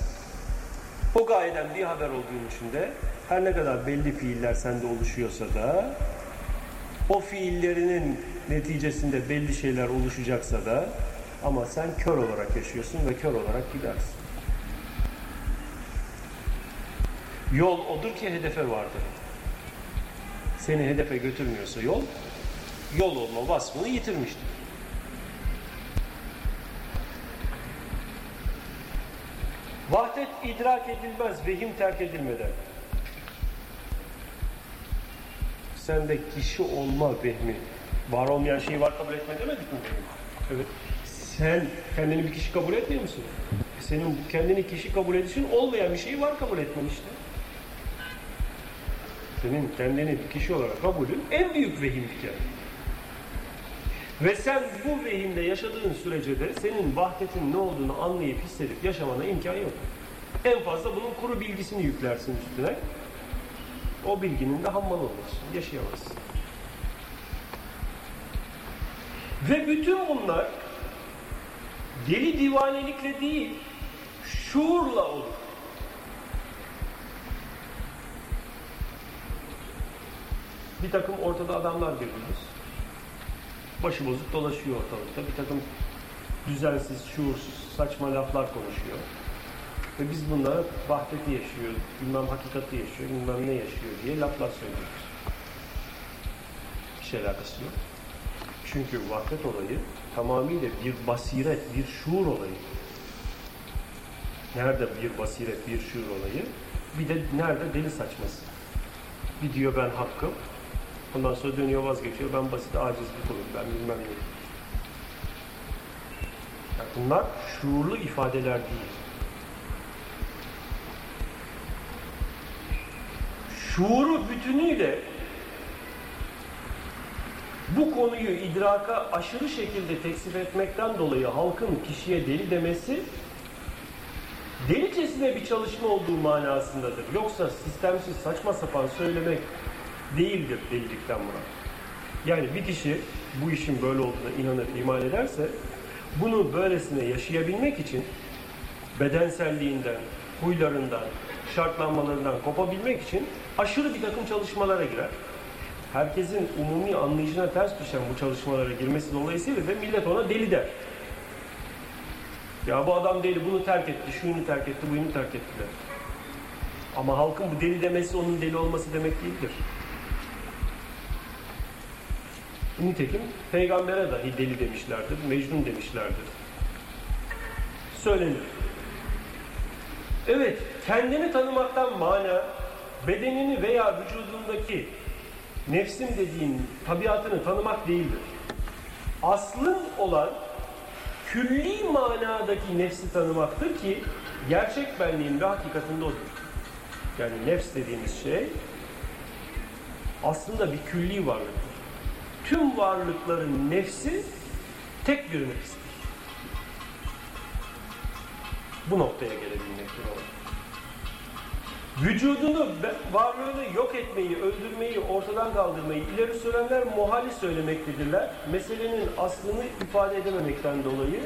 O gayeden bir haber olduğun için de her ne kadar belli fiiller sende oluşuyorsa da o fiillerinin neticesinde belli şeyler oluşacaksa da ama sen kör olarak yaşıyorsun ve kör olarak gidersin. Yol odur ki hedefe vardır. Seni hedefe götürmüyorsa yol, yol olma vasfını yitirmiştir. Vahdet idrak edilmez, vehim terk edilmeden. Sende kişi olma vehmi, var olmayan şeyi var kabul etme demedik mi? Evet. Sen kendini bir kişi kabul etmiyor musun? Senin kendini kişi kabul edişin olmayan bir şeyi var kabul etmen işte. Senin kendini bir kişi olarak kabulün en büyük vehim bir kere. Ve sen bu vehimde yaşadığın sürece de senin vahdetin ne olduğunu anlayıp hissedip yaşamana imkan yok. En fazla bunun kuru bilgisini yüklersin üstüne. O bilginin de hammalı olursun. Yaşayamazsın. Ve bütün bunlar deli divanelikle değil, şuurla olur. Bir takım ortada adamlar görüyoruz. Başı bozuk dolaşıyor ortalıkta. Bir takım düzensiz, şuursuz, saçma laflar konuşuyor. Ve biz bunlara vahdeti yaşıyor, bilmem hakikati yaşıyor, bilmem ne yaşıyor diye laflar söylüyoruz. Hiç alakası yok. Çünkü vahdet olayı tamamıyla bir basiret, bir şuur olayı. Nerede bir basiret, bir şuur olayı? Bir de nerede deli saçması. Bir diyor ben hakkım, ondan sonra dönüyor vazgeçiyor, ben basit aciz bir kulum, ben bilmem ne. Yani bunlar şuurlu ifadeler değil. Şuuru bütünüyle bu konuyu idraka aşırı şekilde teksif etmekten dolayı halkın kişiye deli demesi delicesine bir çalışma olduğu manasındadır. Yoksa sistemsiz saçma sapan söylemek değildir delilikten buna. Yani bir kişi bu işin böyle olduğuna inanır, iman ederse bunu böylesine yaşayabilmek için bedenselliğinden, huylarından, şartlanmalarından kopabilmek için aşırı bir takım çalışmalara girer. Herkesin umumi anlayışına ters düşen bu çalışmalara girmesi dolayısıyla da millet ona deli der. Ya bu adam deli, bunu terk etti, şunu terk etti, bunu terk ettiler. Ama halkın bu deli demesi onun deli olması demek değildir. Nitekim peygambere dahi deli demişlerdir, mecnun demişlerdir. Söylenir. Evet, kendini tanımaktan mana, bedenini veya vücudundaki nefsim dediğin tabiatını tanımak değildir. Aslın olan külli manadaki nefsi tanımaktır ki gerçek benliğin ve hakikatinde odur. Yani nefs dediğimiz şey aslında bir külli varlıktır. Tüm varlıkların nefsi tek bir. Bu noktaya gelebilmektir o. Vücudunu, varlığını yok etmeyi, öldürmeyi, ortadan kaldırmayı ileri sürenler muhali söylemektedirler. Meselenin aslını ifade edememekten dolayı.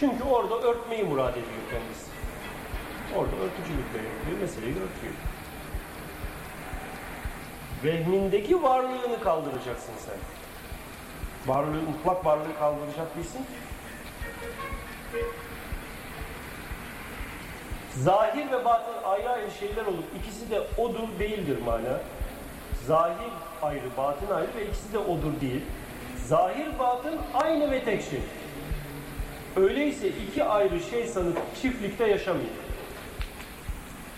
Çünkü orada örtmeyi murad ediyor kendisi. Orada örtücülükle yapıyor, meseleyi örtüyor. Vehmindeki varlığını kaldıracaksın sen. Varlığı, mutlak varlığı kaldıracak değilsin ki. Zahir ve batın ayrı ayrı şeyler olup ikisi de odur değildir mana. Zahir ayrı, batın ayrı ve ikisi de odur değil. Zahir batın aynı ve tek şey. Öyleyse iki ayrı şey sanıp çiftlikte yaşamıyor.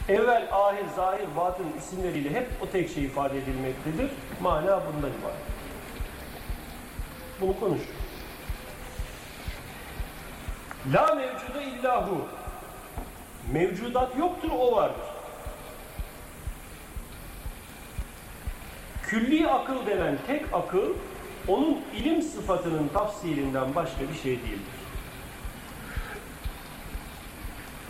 Evvel, ahir, zahir, batın isimleriyle hep o tek şey ifade edilmektedir. Mana bundan ibaret. Bunu konuş. La mevcuda illahu. Mevcudat yoktur, o vardır. Külli akıl denen tek akıl, onun ilim sıfatının tafsilinden başka bir şey değildir.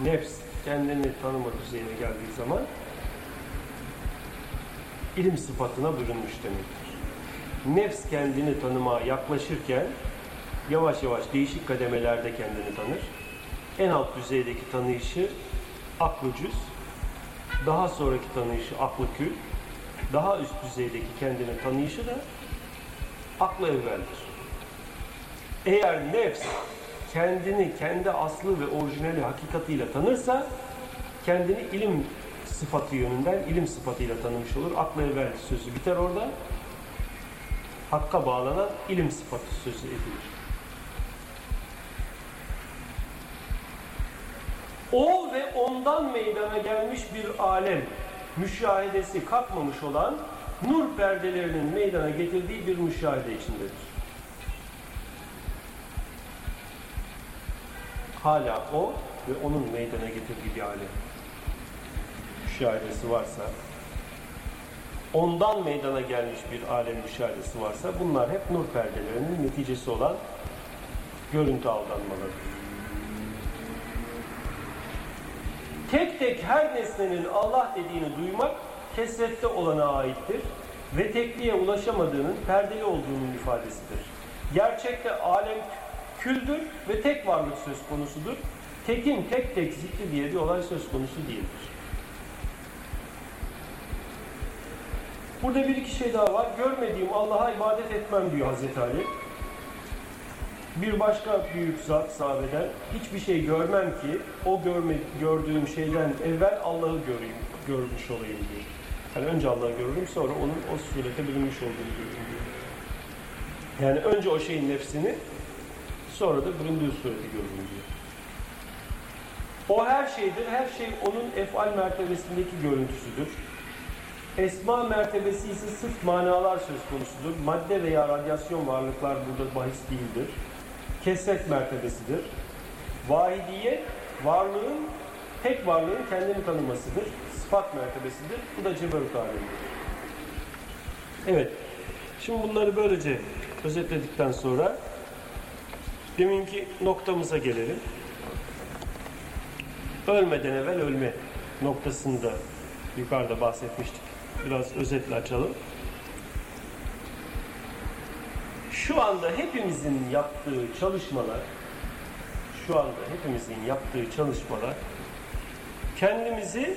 Nefs kendini tanıma düzeyine geldiği zaman ilim sıfatına bürünmüş demektir. Nefs kendini tanımaya yaklaşırken yavaş yavaş değişik kademelerde kendini tanır. En alt düzeydeki tanıyışı aklı cüz, daha sonraki tanıyışı aklı kül, daha üst düzeydeki kendini tanıyışı da aklı evveldir. Eğer nefs kendini kendi aslı ve orijinali hakikatiyle tanırsa kendini ilim sıfatı yönünden ilim sıfatıyla tanımış olur. Aklı evvel sözü biter orada. Hakka bağlanan ilim sıfatı sözü edilir. O ve ondan meydana gelmiş bir alem müşahedesi kalkmamış olan nur perdelerinin meydana getirdiği bir müşahede içindedir. Hala o ve onun meydana getirdiği bir alem müşahedesi varsa ondan meydana gelmiş bir alem müşahedesi varsa bunlar hep nur perdelerinin neticesi olan görüntü aldanmalarıdır. Tek tek her nesnenin Allah dediğini duymak kesrette olana aittir ve tekliğe ulaşamadığının perdeli olduğunun ifadesidir. Gerçekte alem küldür ve tek varlık söz konusudur. Tekin tek tek zikri diye bir olay söz konusu değildir. Burada bir iki şey daha var. Görmediğim Allah'a ibadet etmem diyor Hazreti Ali. Bir başka büyük zat sahabeden hiçbir şey görmem ki o görme, gördüğüm şeyden evvel Allah'ı göreyim, görmüş olayım diyor. Yani önce Allah'ı görürüm sonra onun o surete bürünmüş olduğunu görürüm diyor. Yani önce o şeyin nefsini sonra da büründüğü sureti görürüm diyor. O her şeydir, her şey onun efal mertebesindeki görüntüsüdür. Esma mertebesi ise sırf manalar söz konusudur. Madde veya radyasyon varlıklar burada bahis değildir. Kesret mertebesidir. Vahidiye, varlığın, tek varlığın kendini tanımasıdır. Sıfat mertebesidir. Bu da ceberut alemidir. Evet, şimdi bunları böylece özetledikten sonra deminki noktamıza gelelim. Ölmeden evvel ölme noktasında yukarıda bahsetmiştik. Biraz özetle açalım. Şu anda hepimizin yaptığı çalışmalar şu anda hepimizin yaptığı çalışmalar kendimizi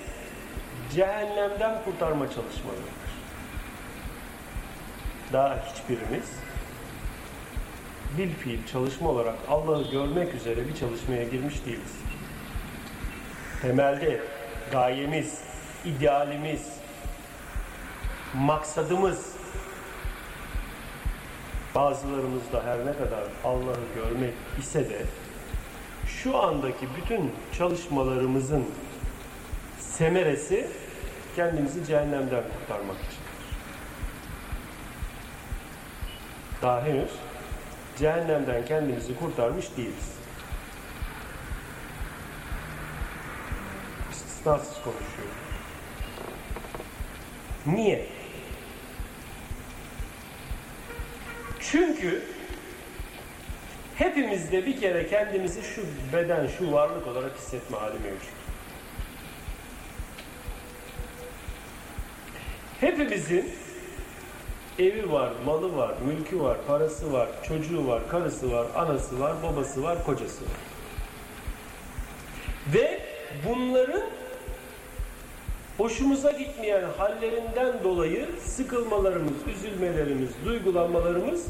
cehennemden kurtarma çalışmalarıdır. Daha hiçbirimiz bir fiil çalışma olarak Allah'ı görmek üzere bir çalışmaya girmiş değiliz. Temelde gayemiz, idealimiz, maksadımız bazılarımızda her ne kadar Allah'ı görmek ise de şu andaki bütün çalışmalarımızın semeresi kendimizi cehennemden kurtarmak için. Daha henüz cehennemden kendimizi kurtarmış değiliz. İstisnasız konuşuyorum. Niye? Çünkü hepimizde bir kere kendimizi şu beden, şu varlık olarak hissetme hali mevcut. Hepimizin evi var, malı var, mülkü var, parası var, çocuğu var, karısı var, anası var, babası var, kocası var. Ve bunların hoşumuza gitmeyen hallerinden dolayı sıkılmalarımız, üzülmelerimiz, duygulanmalarımız,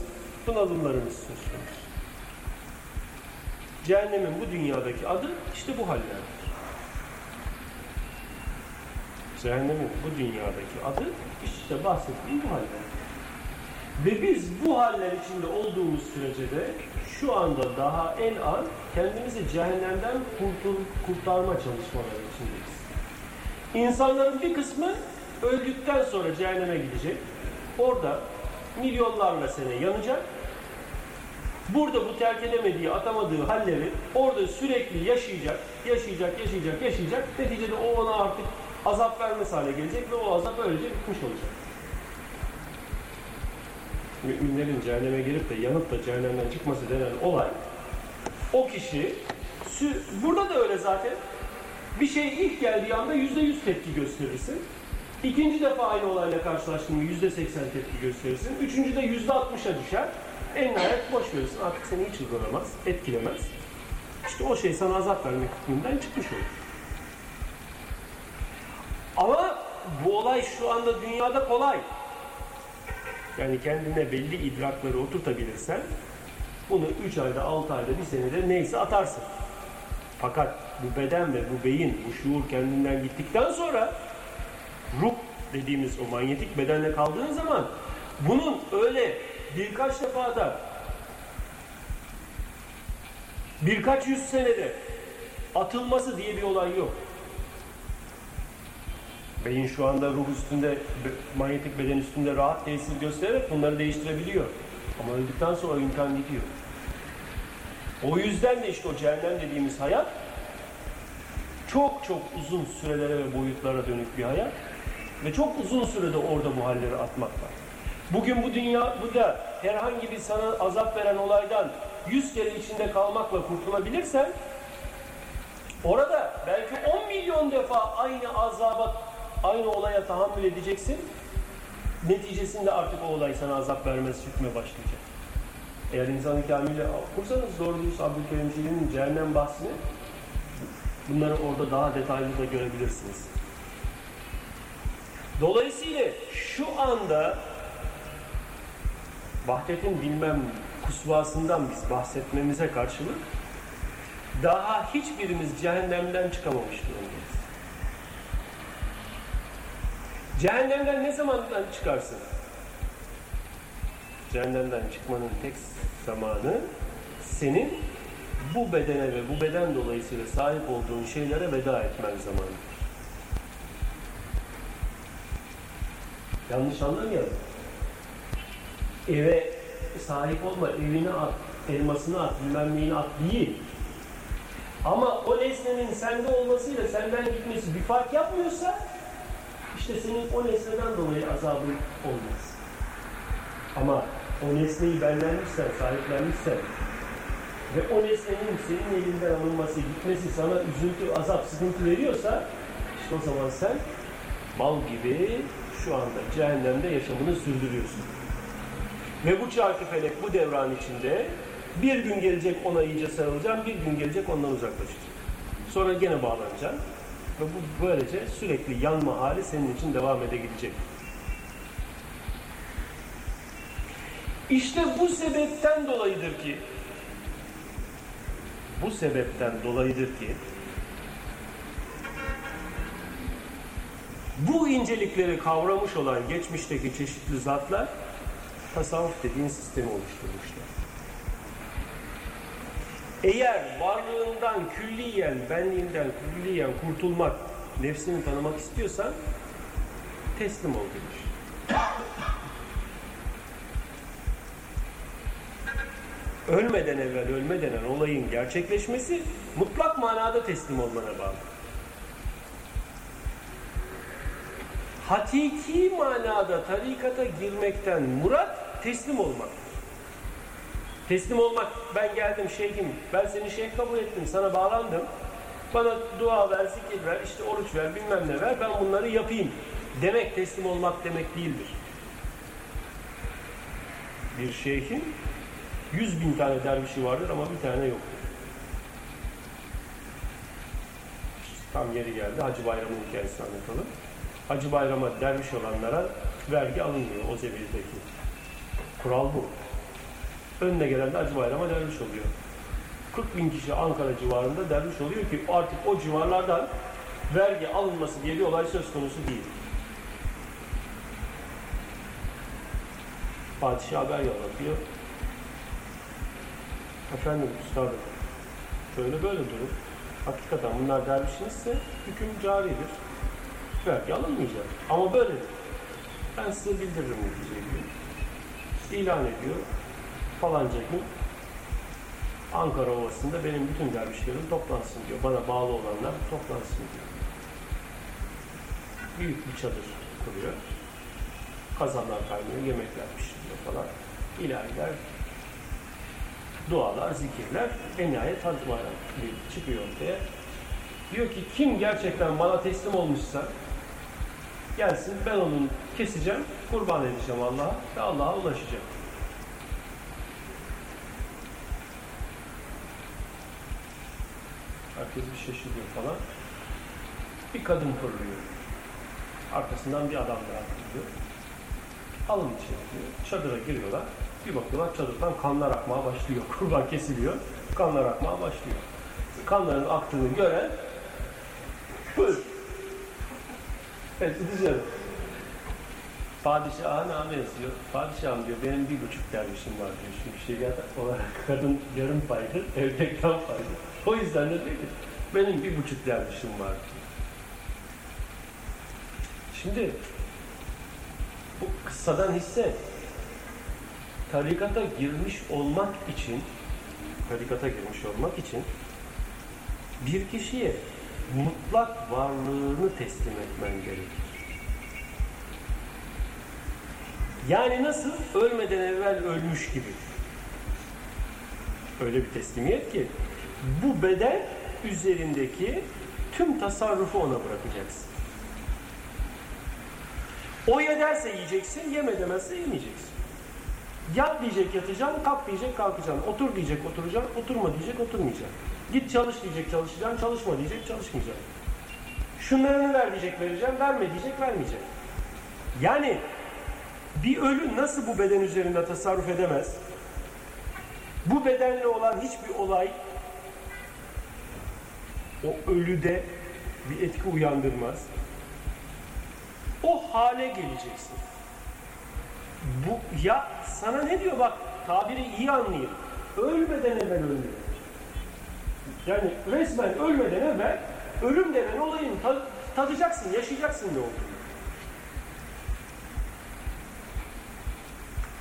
bunalımlarımız söz konusu. Cehennemin bu dünyadaki adı işte bu hallerdir. Cehennemin bu dünyadaki adı işte bahsettiğim bu haller. Ve biz bu haller içinde olduğumuz sürece de şu anda daha en az kendimizi cehennemden kurtul, kurtarma çalışmaları içindeyiz. İnsanların bir kısmı öldükten sonra cehenneme gidecek. Orada milyonlarla sene yanacak. Burada bu terk edemediği, atamadığı halleri orada sürekli yaşayacak, yaşayacak, yaşayacak, yaşayacak. Neticede o ona artık azap vermesi hale gelecek ve o azap öylece bitmiş olacak. Müminlerin cehenneme girip de yanıp da cehennemden çıkması denen olay o kişi burada da öyle zaten bir şey ilk geldiği anda yüzde yüz tepki gösterirsin. İkinci defa aynı olayla karşılaştığında yüzde seksen tepki gösterirsin. Üçüncü de yüzde altmışa düşer. En nihayet boş verirsin. Artık seni hiç uygulamaz, etkilemez. İşte o şey sana azap vermek hükmünden çıkmış olur. Ama bu olay şu anda dünyada kolay. Yani kendine belli idrakları oturtabilirsen bunu 3 ayda, 6 ayda, bir senede neyse atarsın. Fakat bu beden ve bu beyin, bu şuur kendinden gittikten sonra ruh dediğimiz o manyetik bedenle kaldığın zaman bunun öyle birkaç defada birkaç yüz senede atılması diye bir olay yok. Beyin şu anda ruh üstünde, manyetik beden üstünde rahat tesir göstererek bunları değiştirebiliyor. Ama öldükten sonra imkan gidiyor. O yüzden de işte o cehennem dediğimiz hayat çok çok uzun sürelere ve boyutlara dönük bir hayat ve çok uzun sürede orada bu halleri atmak var. Bugün bu dünya, bu da herhangi bir sana azap veren olaydan yüz kere içinde kalmakla kurtulabilirsen orada belki on milyon defa aynı azaba, aynı olaya tahammül edeceksin. Neticesinde artık o olay sana azap vermez hükme başlayacak. Eğer insan kamile okursanız doğru dürüst Abdülkerim cehennem bahsini bunları orada daha detaylı da görebilirsiniz. Dolayısıyla şu anda Vahdet'in bilmem kusvasından biz bahsetmemize karşılık daha hiçbirimiz cehennemden çıkamamış durumdayız. Cehennemden ne zamandan çıkarsın? Cehennemden çıkmanın tek zamanı senin bu bedene ve bu beden dolayısıyla sahip olduğun şeylere veda etmen zamanıdır. Yanlış anlamayalım. Eve sahip olma, evini at, elmasını at, bilmem neyini at değil. Ama o nesnenin sende olmasıyla senden gitmesi bir fark yapmıyorsa işte senin o nesneden dolayı azabın olmaz. Ama o nesneyi benlenmişsen, sahiplenmişsen ve o nesnenin senin elinden alınması, gitmesi sana üzüntü, azap, sıkıntı veriyorsa işte o zaman sen mal gibi şu anda cehennemde yaşamını sürdürüyorsun. Ve bu çarkı felek bu devran içinde bir gün gelecek ona iyice sarılacağım, bir gün gelecek ondan uzaklaşacağım. Sonra gene bağlanacağım. Ve bu böylece sürekli yanma hali senin için devam ede gidecek. İşte bu sebepten dolayıdır ki bu sebepten dolayıdır ki bu incelikleri kavramış olan geçmişteki çeşitli zatlar tasavvuf dediğin sistemi oluşturmuşlar. Eğer varlığından külliyen, benliğinden külliyen kurtulmak, nefsini tanımak istiyorsan teslim ol demiş. Ölmeden evvel ölme denen olayın gerçekleşmesi mutlak manada teslim olmana bağlı. Hakiki manada tarikata girmekten murat teslim olmak. Teslim olmak, ben geldim şeyhim, ben seni şeyh kabul ettim, sana bağlandım. Bana dua ver, zikir ver, işte oruç ver, bilmem ne ver, ben bunları yapayım. Demek teslim olmak demek değildir. Bir şeyhin yüz bin tane dervişi vardır ama bir tane yoktur. Tam yeri geldi, Hacı Bayram'ın hikayesini anlatalım. Hacı Bayram'a derviş olanlara vergi alınmıyor o zevirdeki. Kural bu. Önüne gelen de Hacı Bayram'a derviş oluyor. 40 bin kişi Ankara civarında derviş oluyor ki artık o civarlardan vergi alınması diye bir olay söz konusu değil. Padişah haber yollatıyor. Efendim üstadım, böyle böyle durum. Hakikaten bunlar dervişinizse hüküm caridir. Vergi alınmayacak. Ama böyledir. Ben size bildiririm diyor. İlan ediyor. Falanca gün Ankara Ovası'nda benim bütün dervişlerim toplansın diyor. Bana bağlı olanlar toplansın diyor. Büyük bir çadır kuruyor. Kazanlar kaynıyor, yemekler pişiriyor falan. İlahiler, dualar, zikirler. En nihayet Hazreti çıkıyor ortaya. Diyor ki kim gerçekten bana teslim olmuşsa gelsin ben onu keseceğim, kurban edeceğim Allah'a ve Allah'a ulaşacağım. Herkes bir şaşırıyor falan. Bir kadın fırlıyor. Arkasından bir adam daha fırlıyor. Alın içine diyor. Çadıra giriyorlar. Bir bakıyorlar çadırdan kanlar akmaya başlıyor. Kurban kesiliyor. Kanlar akmaya başlıyor. Kanların aktığını gören buyur. Evet gideceğim. Padişaha name yazıyor. Padişahım diyor benim bir buçuk dervişim var diyor. Çünkü şeriat olarak kadın yarım paydır, erkek tam paydır. O yüzden de diyor benim bir buçuk dervişim var diyor. Şimdi bu kıssadan hisse tarikata girmiş olmak için tarikata girmiş olmak için bir kişiye mutlak varlığını teslim etmen gerekir. Yani nasıl? Ölmeden evvel ölmüş gibi. Öyle bir teslimiyet ki bu beden üzerindeki tüm tasarrufu ona bırakacaksın. O ye derse yiyeceksin, yeme demezse yemeyeceksin. Yat diyecek yatacaksın, kalk diyecek kalkacaksın. Otur diyecek oturacaksın, oturma diyecek oturmayacaksın. Git çalış diyecek çalışacaksın, çalışma diyecek çalışmayacaksın. Şunlarını ver diyecek vereceğim, verme diyecek vermeyecek. Yani bir ölü nasıl bu beden üzerinde tasarruf edemez? Bu bedenle olan hiçbir olay o ölüde bir etki uyandırmaz. O hale geleceksin. Bu ya sana ne diyor bak tabiri iyi anlayın. Ölmeden evvel ölmüyor. Yani resmen ölmeden evvel ölüm denen olayın ta- tadacaksın, yaşayacaksın ne olduğunu.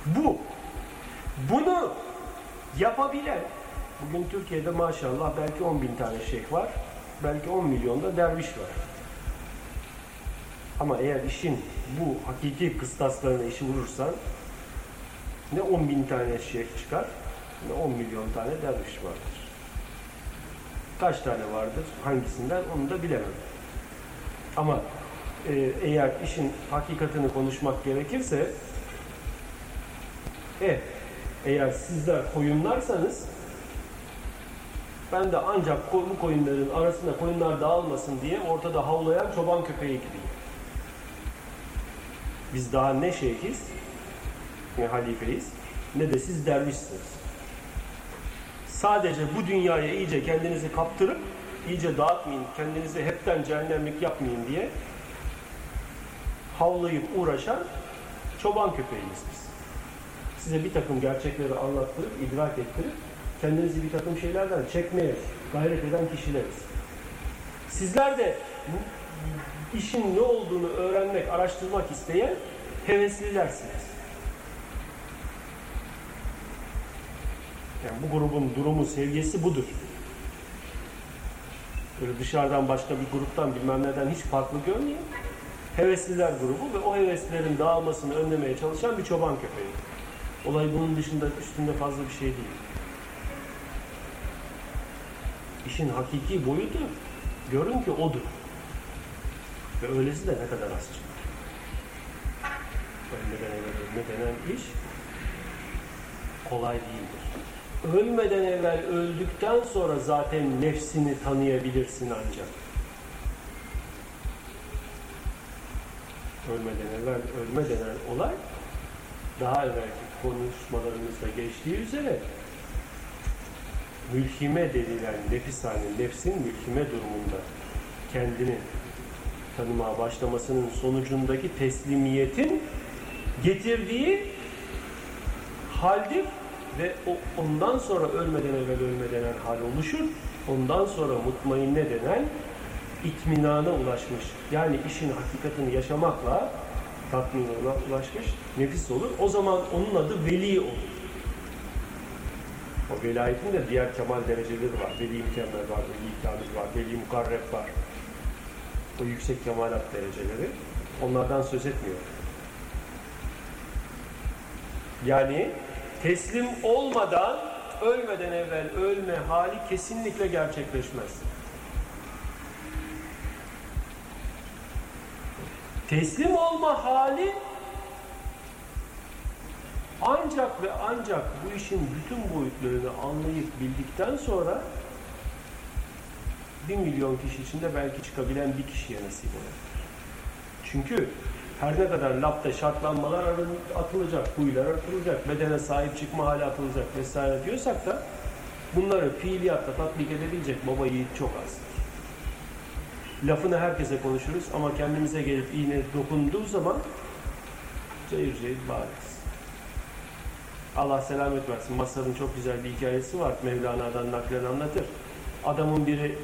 Bu. Bunu yapabilen, bugün Türkiye'de maşallah belki 10 bin tane şeyh var, belki 10 milyonda derviş var. Ama eğer işin bu hakiki kıstaslarına işi vurursan ne 10 bin tane şeyh çıkar, ne 10 milyon tane derviş vardır. Kaç tane vardır, hangisinden onu da bilemem. Ama e, eğer işin hakikatini konuşmak gerekirse e, eğer sizler koyunlarsanız ben de ancak bu koyunların arasında koyunlar dağılmasın diye ortada havlayan çoban köpeği gibiyim. Biz daha ne şeyhiz, ne halifeyiz, ne de siz dervişsiniz. Sadece bu dünyaya iyice kendinizi kaptırıp, iyice dağıtmayın, kendinizi hepten cehennemlik yapmayın diye havlayıp uğraşan çoban köpeğiyiz biz. Size bir takım gerçekleri anlattırıp, idrak ettirip, kendinizi bir takım şeylerden çekmeye gayret eden kişileriz. Sizler de işin ne olduğunu öğrenmek, araştırmak isteyen heveslilersiniz. Yani bu grubun durumu, seviyesi budur. Böyle dışarıdan başka bir gruptan bilmem neden hiç farklı görmeyin. Hevesliler grubu ve o heveslerin dağılmasını önlemeye çalışan bir çoban köpeği. Olay bunun dışında, üstünde fazla bir şey değil. İşin hakiki boyutu görün ki odur. Ve öylesi de ne kadar az çıkar. Ölmeden denen iş kolay değildir. Ölmeden evvel öldükten sonra zaten nefsini tanıyabilirsin ancak. Ölmeden evvel ölme denen olay daha evvelki konuşmalarımızda geçtiği üzere mülhime denilen nefis hali, nefsin mülhime durumunda kendini tanımaya başlamasının sonucundaki teslimiyetin getirdiği haldir ve o, ondan sonra ölmeden evvel ölme denen hal oluşur. Ondan sonra mutmainne denen itminana ulaşmış. Yani işin hakikatini yaşamakla tatmine ulaşmış nefis olur. O zaman onun adı veli olur. O velayetin de diğer kemal dereceleri var. Veli mükemmel var, veli kamil var, veli mukarreb var. O yüksek kemalat dereceleri. Onlardan söz etmiyor. Yani teslim olmadan ölmeden evvel ölme hali kesinlikle gerçekleşmez. Teslim olma hali ancak ve ancak bu işin bütün boyutlarını anlayıp bildikten sonra bir milyon kişi içinde belki çıkabilen bir kişiye nasip olur. Çünkü her ne kadar lapta şartlanmalar atılacak, huylar atılacak, bedene sahip çıkma hali atılacak vesaire diyorsak da bunları fiiliyatta tatbik edebilecek baba yiğit çok az. Lafını herkese konuşuruz ama kendimize gelip iğne dokunduğu zaman cayır cayır bağırırız. Allah selamet versin. Masar'ın çok güzel bir hikayesi var. Mevlana'dan naklen anlatır. Adamın biri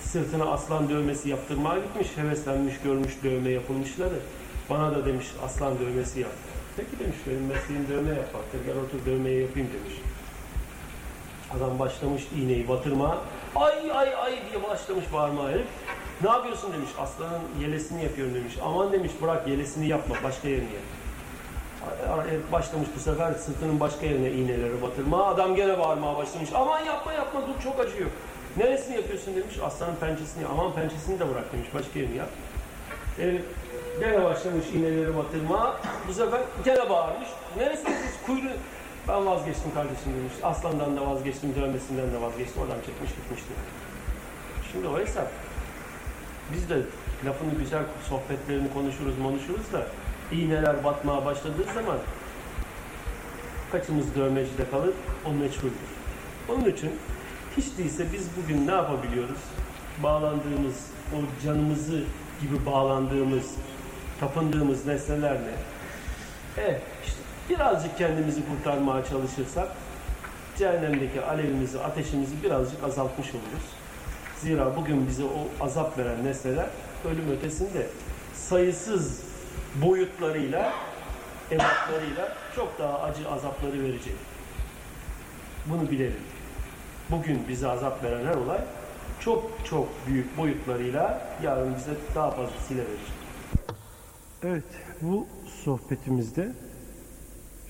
sırtına aslan dövmesi yaptırmaya gitmiş. Heveslenmiş, görmüş dövme yapılmışları. Bana da demiş aslan dövmesi yap. Peki demiş benim mesleğim dövme yapmaktır. Gel otur dövmeyi yapayım demiş. Adam başlamış iğneyi batırma. Ay ay ay diye başlamış bağırmaya herif. Ne yapıyorsun demiş. Aslanın yelesini yapıyorum demiş. Aman demiş bırak yelesini yapma başka yerini yap. Başlamış bu sefer sırtının başka yerine iğneleri batırma. Adam gene bağırmaya başlamış. Aman yapma yapma dur çok acıyor. Neresini yapıyorsun demiş. Aslanın pençesini. Aman pençesini de bırak demiş. Başka yerini yap. Evet. Gene başlamış iğneleri batırma. Bu sefer gene bağırmış. Neresiniz kuyruğu? Ben vazgeçtim kardeşim demiş. Aslandan da vazgeçtim, dövmesinden de vazgeçtim. Adam çekmiş gitmişti. Şimdi o hesap. Biz de lafını güzel sohbetlerini konuşuruz, konuşuruz da iğneler batmaya başladığı zaman kaçımız dövmecide kalır, o meçhuldür. Onun için hiç değilse biz bugün ne yapabiliyoruz? Bağlandığımız, o canımızı gibi bağlandığımız, tapındığımız nesnelerle evet, işte birazcık kendimizi kurtarmaya çalışırsak cehennemdeki alevimizi, ateşimizi birazcık azaltmış oluruz. Zira bugün bize o azap veren nesneler ölüm ötesinde sayısız boyutlarıyla, ebatlarıyla çok daha acı azapları verecek. Bunu bilelim. Bugün bize azap veren her olay çok çok büyük boyutlarıyla yarın bize daha fazlasıyla verecek. Evet, bu sohbetimizde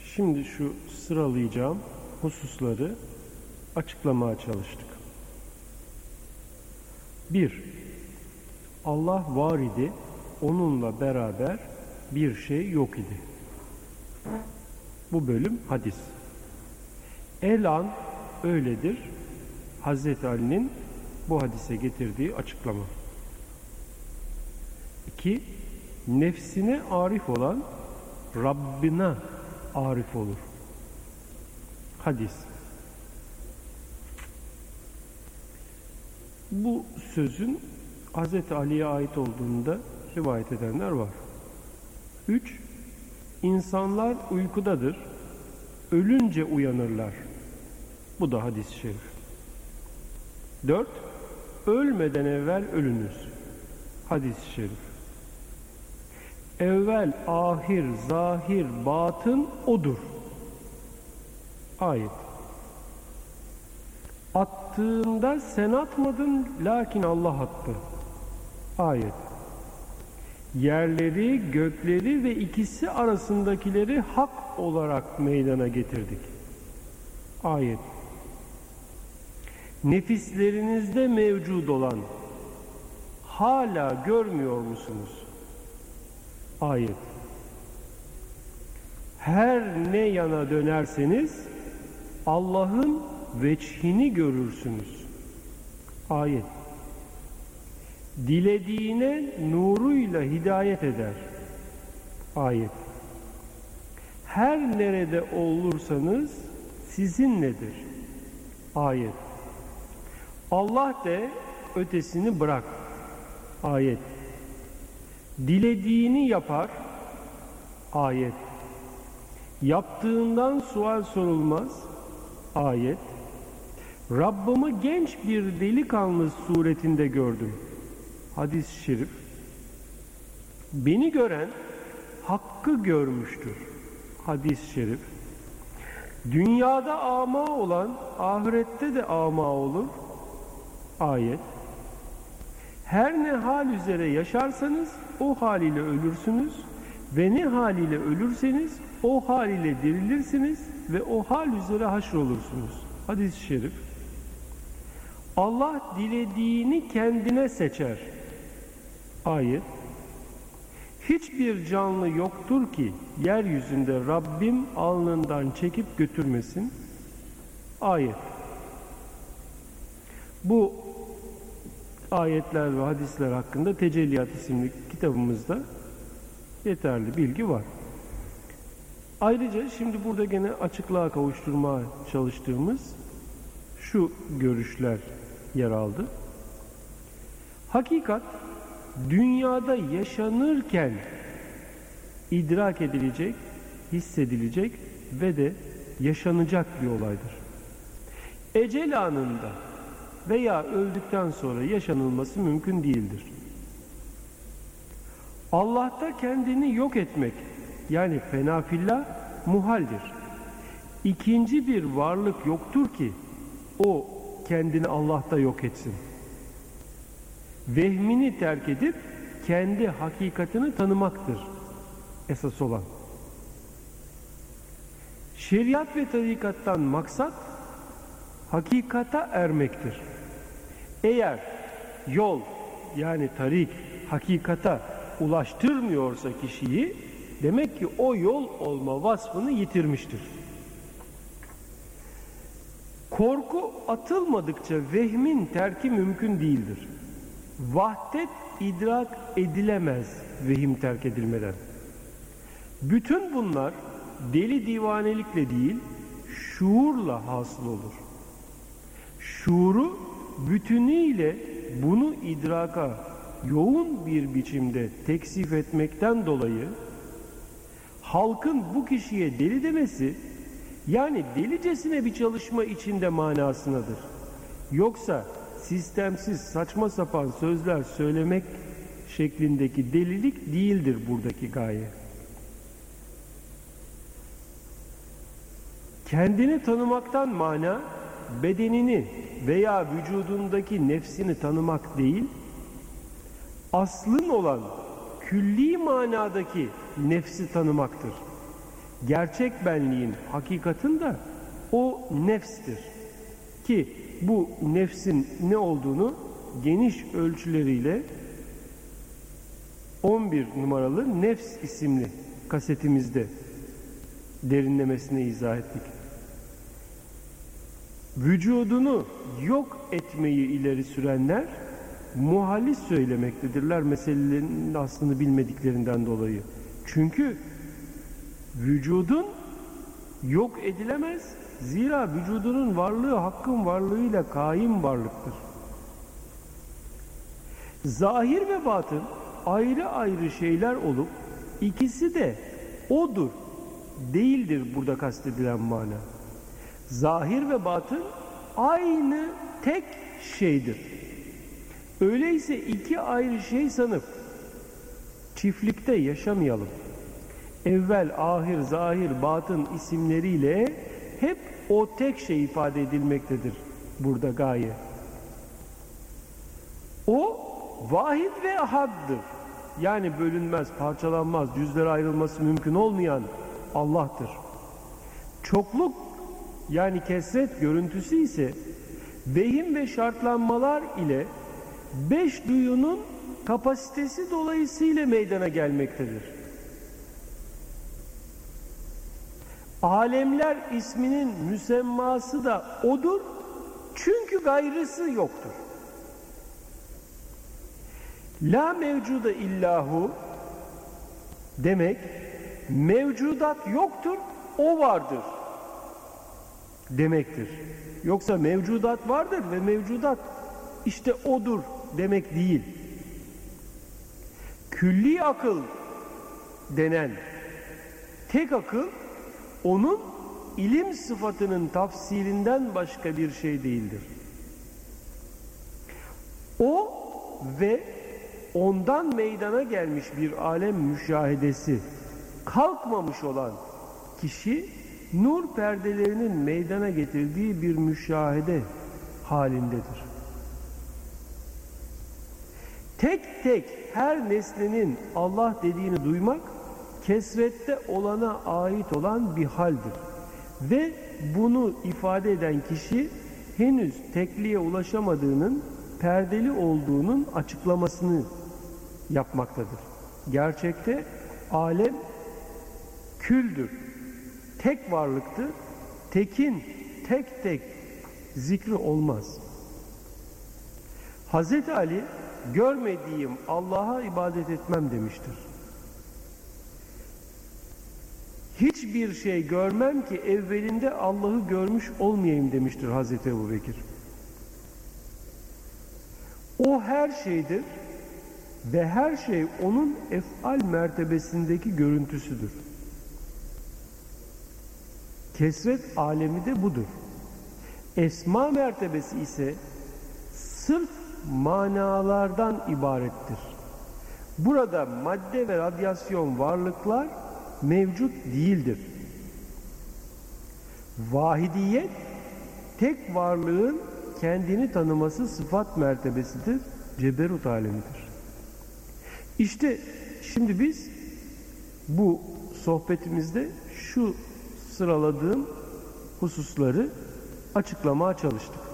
şimdi şu sıralayacağım hususları açıklamaya çalıştık. Bir, Allah var idi, onunla beraber bir şey yok idi. Bu bölüm hadis. El an öyledir. Hazreti Ali'nin bu hadise getirdiği açıklama. İki, nefsine arif olan Rabbine arif olur. Hadis. Bu sözün Hz. Ali'ye ait olduğunda rivayet edenler var. 3. İnsanlar uykudadır. Ölünce uyanırlar. Bu da hadis-i şerif. 4. Ölmeden evvel ölünüz. Hadis-i şerif. Evvel, ahir, zahir, batın odur. Ayet. Attığında sen atmadın lakin Allah attı. Ayet. Yerleri, gökleri ve ikisi arasındakileri hak olarak meydana getirdik. Ayet. Nefislerinizde mevcud olan hala görmüyor musunuz? Ayet. Her ne yana dönerseniz Allah'ın veçhini görürsünüz. Ayet. Dilediğine nuruyla hidayet eder. Ayet. Her nerede olursanız sizinledir. Ayet. Allah de ötesini bırak. Ayet. Dilediğini yapar. Ayet. Yaptığından sual sorulmaz. Ayet. Rabbimi genç bir delikanlı suretinde gördüm. Hadis-i şerif. Beni gören hakkı görmüştür. Hadis-i şerif. Dünyada ama olan ahirette de ama olur. Ayet. Her ne hal üzere yaşarsanız o haliyle ölürsünüz ve ne haliyle ölürseniz o haliyle dirilirsiniz ve o hal üzere haşrolursunuz. Hadis-i şerif. Allah dilediğini kendine seçer. Ayet. Hiçbir canlı yoktur ki yeryüzünde Rabbim alnından çekip götürmesin. Ayet. Bu ayetler ve hadisler hakkında Tecelliyat isimli kitabımızda yeterli bilgi var. Ayrıca şimdi burada gene açıklığa kavuşturmaya çalıştığımız şu görüşler yer aldı. Hakikat dünyada yaşanırken idrak edilecek, hissedilecek ve de yaşanacak bir olaydır. Ecel anında veya öldükten sonra yaşanılması mümkün değildir. Allah'ta kendini yok etmek yani fenafillah muhaldir. İkinci bir varlık yoktur ki o kendini Allah'ta yok etsin. Vehmini terk edip kendi hakikatini tanımaktır esas olan. Şeriat ve tarikattan maksat hakikata ermektir. Eğer yol yani tarik hakikata ulaştırmıyorsa kişiyi demek ki o yol olma vasfını yitirmiştir. Korku atılmadıkça vehmin terki mümkün değildir. Vahdet idrak edilemez vehim terk edilmeden. Bütün bunlar deli divanelikle değil, şuurla hasıl olur. şuuru bütünüyle bunu idraka yoğun bir biçimde teksif etmekten dolayı halkın bu kişiye deli demesi yani delicesine bir çalışma içinde manasınadır. Yoksa sistemsiz saçma sapan sözler söylemek şeklindeki delilik değildir buradaki gaye. Kendini tanımaktan mana bedenini veya vücudundaki nefsini tanımak değil, aslın olan külli manadaki nefsi tanımaktır. Gerçek benliğin hakikatin de o nefstir. Ki bu nefsin ne olduğunu geniş ölçüleriyle 11 numaralı Nefs isimli kasetimizde derinlemesine izah ettik. Vücudunu yok etmeyi ileri sürenler muhallis söylemektedirler meselelerin aslını bilmediklerinden dolayı. Çünkü vücudun yok edilemez. Zira vücudunun varlığı hakkın varlığıyla kaim varlıktır. Zahir ve batın ayrı ayrı şeyler olup ikisi de odur değildir burada kastedilen mana. Zahir ve batın aynı tek şeydir. Öyleyse iki ayrı şey sanıp çiftlikte yaşamayalım. Evvel, ahir, zahir, batın isimleriyle hep o tek şey ifade edilmektedir burada gaye. O vahid ve ahaddır. Yani bölünmez, parçalanmaz, cüzlere ayrılması mümkün olmayan Allah'tır. Çokluk yani kesret görüntüsü ise vehim ve şartlanmalar ile beş duyunun kapasitesi dolayısıyla meydana gelmektedir. Alemler isminin müsemması da odur. Çünkü gayrısı yoktur. La mevcuda illahu demek mevcudat yoktur, o vardır demektir. Yoksa mevcudat vardır ve mevcudat işte odur demek değil. Külli akıl denen tek akıl onun ilim sıfatının tafsirinden başka bir şey değildir. O ve ondan meydana gelmiş bir alem müşahedesi kalkmamış olan kişi nur perdelerinin meydana getirdiği bir müşahede halindedir. Tek tek her nesnenin Allah dediğini duymak kesrette olana ait olan bir haldir. Ve bunu ifade eden kişi henüz tekliğe ulaşamadığının perdeli olduğunun açıklamasını yapmaktadır. Gerçekte alem küldür, tek varlıktır, tekin tek tek zikri olmaz. Hazreti Ali görmediğim Allah'a ibadet etmem demiştir. Hiçbir şey görmem ki evvelinde Allah'ı görmüş olmayayım demiştir Hazreti Ebu Bekir. O her şeydir ve her şey onun efal mertebesindeki görüntüsüdür. Kesret alemi de budur. Esma mertebesi ise sırf manalardan ibarettir. Burada madde ve radyasyon varlıklar mevcut değildir. Vahidiyet tek varlığın kendini tanıması sıfat mertebesidir, ceberut alemidir. İşte şimdi biz bu sohbetimizde şu sıraladığım hususları açıklamaya çalıştık.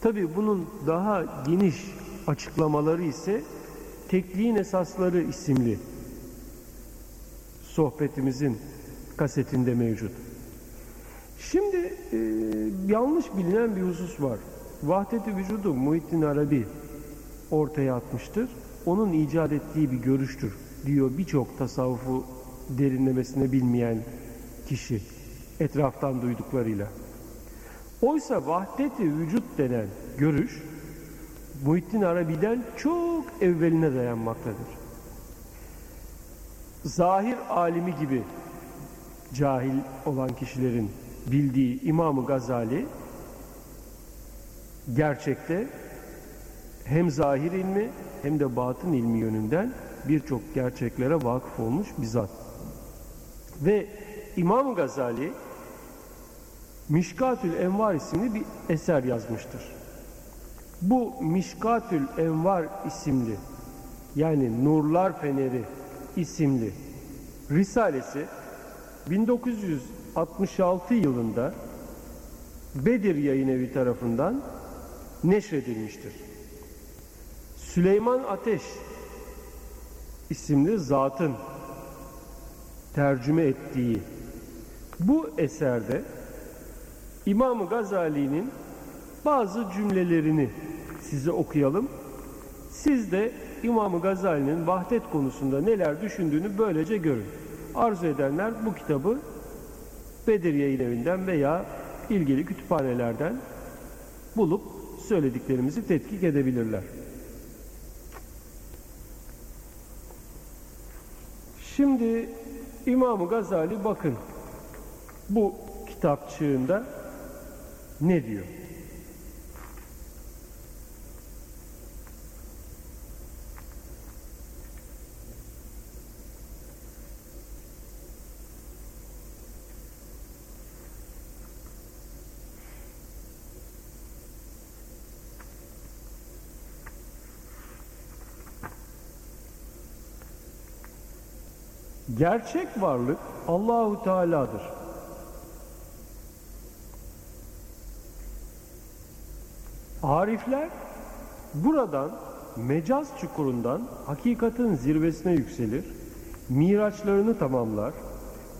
Tabi bunun daha geniş açıklamaları ise Tekliğin Esasları isimli sohbetimizin kasetinde mevcut. Şimdi e, yanlış bilinen bir husus var. Vahdeti vücudu Muhittin Arabi ortaya atmıştır. Onun icat ettiği bir görüştür diyor birçok tasavvufu derinlemesine bilmeyen kişi etraftan duyduklarıyla. Oysa vahdeti vücut denen görüş Muhittin Arabi'den çok evveline dayanmaktadır. Zahir alimi gibi cahil olan kişilerin bildiği İmam-ı Gazali gerçekte hem zahir ilmi hem de batın ilmi yönünden birçok gerçeklere vakıf olmuş bir zat. Ve İmam Gazali Mişkatül Envar isimli bir eser yazmıştır. Bu Mişkatül Envar isimli yani Nurlar Feneri isimli Risalesi 1966 yılında Bedir Yayın Evi tarafından neşredilmiştir. Süleyman Ateş isimli zatın tercüme ettiği bu eserde İmam Gazali'nin bazı cümlelerini size okuyalım. Siz de İmam Gazali'nin vahdet konusunda neler düşündüğünü böylece görün. Arzu edenler bu kitabı Bedir Yayın Evi'nden veya ilgili kütüphanelerden bulup söylediklerimizi tetkik edebilirler. Şimdi İmam Gazali bakın bu kitapçığında ne diyor? Gerçek varlık Allahu Teala'dır. Arifler buradan mecaz çukurundan hakikatin zirvesine yükselir, miraçlarını tamamlar,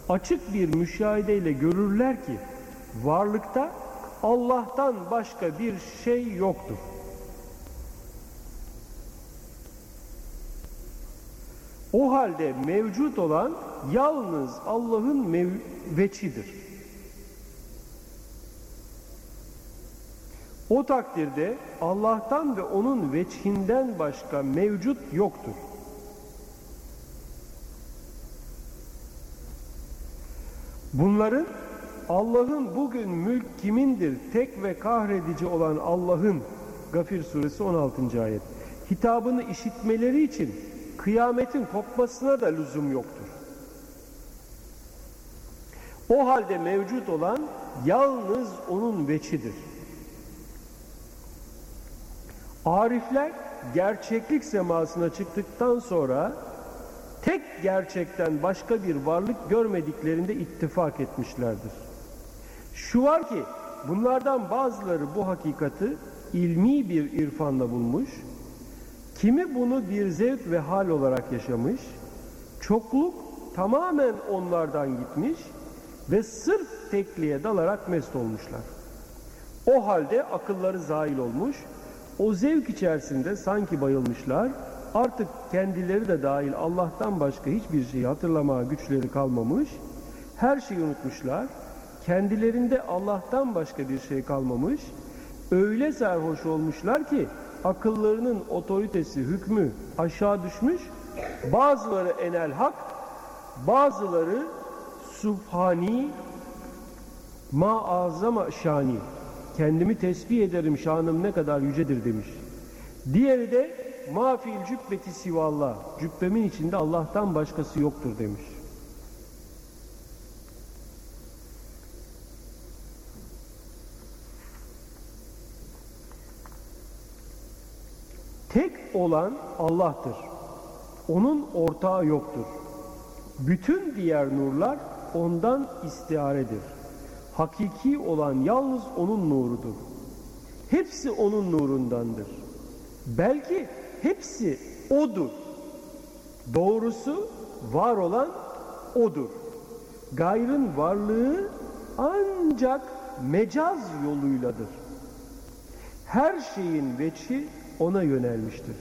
açık bir müşahedeyle görürler ki varlıkta Allah'tan başka bir şey yoktur. O halde mevcut olan yalnız Allah'ın veçidir. O takdirde Allah'tan ve onun veçhinden başka mevcut yoktur. Bunların Allah'ın bugün mülk kimindir? Tek ve kahredici olan Allah'ın Gafir suresi 16. ayet. Hitabını işitmeleri için kıyametin kopmasına da lüzum yoktur. O halde mevcut olan yalnız onun veçidir. Arifler gerçeklik semasına çıktıktan sonra tek gerçekten başka bir varlık görmediklerinde ittifak etmişlerdir. Şu var ki bunlardan bazıları bu hakikati ilmi bir irfanla bulmuş, kimi bunu bir zevk ve hal olarak yaşamış, çokluk tamamen onlardan gitmiş ve sırf tekliğe dalarak mest olmuşlar. O halde akılları zail olmuş, o zevk içerisinde sanki bayılmışlar, artık kendileri de dahil Allah'tan başka hiçbir şeyi hatırlamaya güçleri kalmamış, her şeyi unutmuşlar, kendilerinde Allah'tan başka bir şey kalmamış, öyle serhoş olmuşlar ki akıllarının otoritesi, hükmü aşağı düşmüş, bazıları enel hak, bazıları subhani, maazama şani, kendimi tesbih ederim şanım ne kadar yücedir demiş. Diğeri de mafil cübbeti sivallah, cübbemin içinde Allah'tan başkası yoktur demiş. Tek olan Allah'tır. Onun ortağı yoktur. Bütün diğer nurlar ondan istiaredir. Hakiki olan yalnız onun nurudur. Hepsi onun nurundandır. Belki hepsi odur. Doğrusu var olan odur. Gayrın varlığı ancak mecaz yoluyladır. Her şeyin veçi ona yönelmiştir.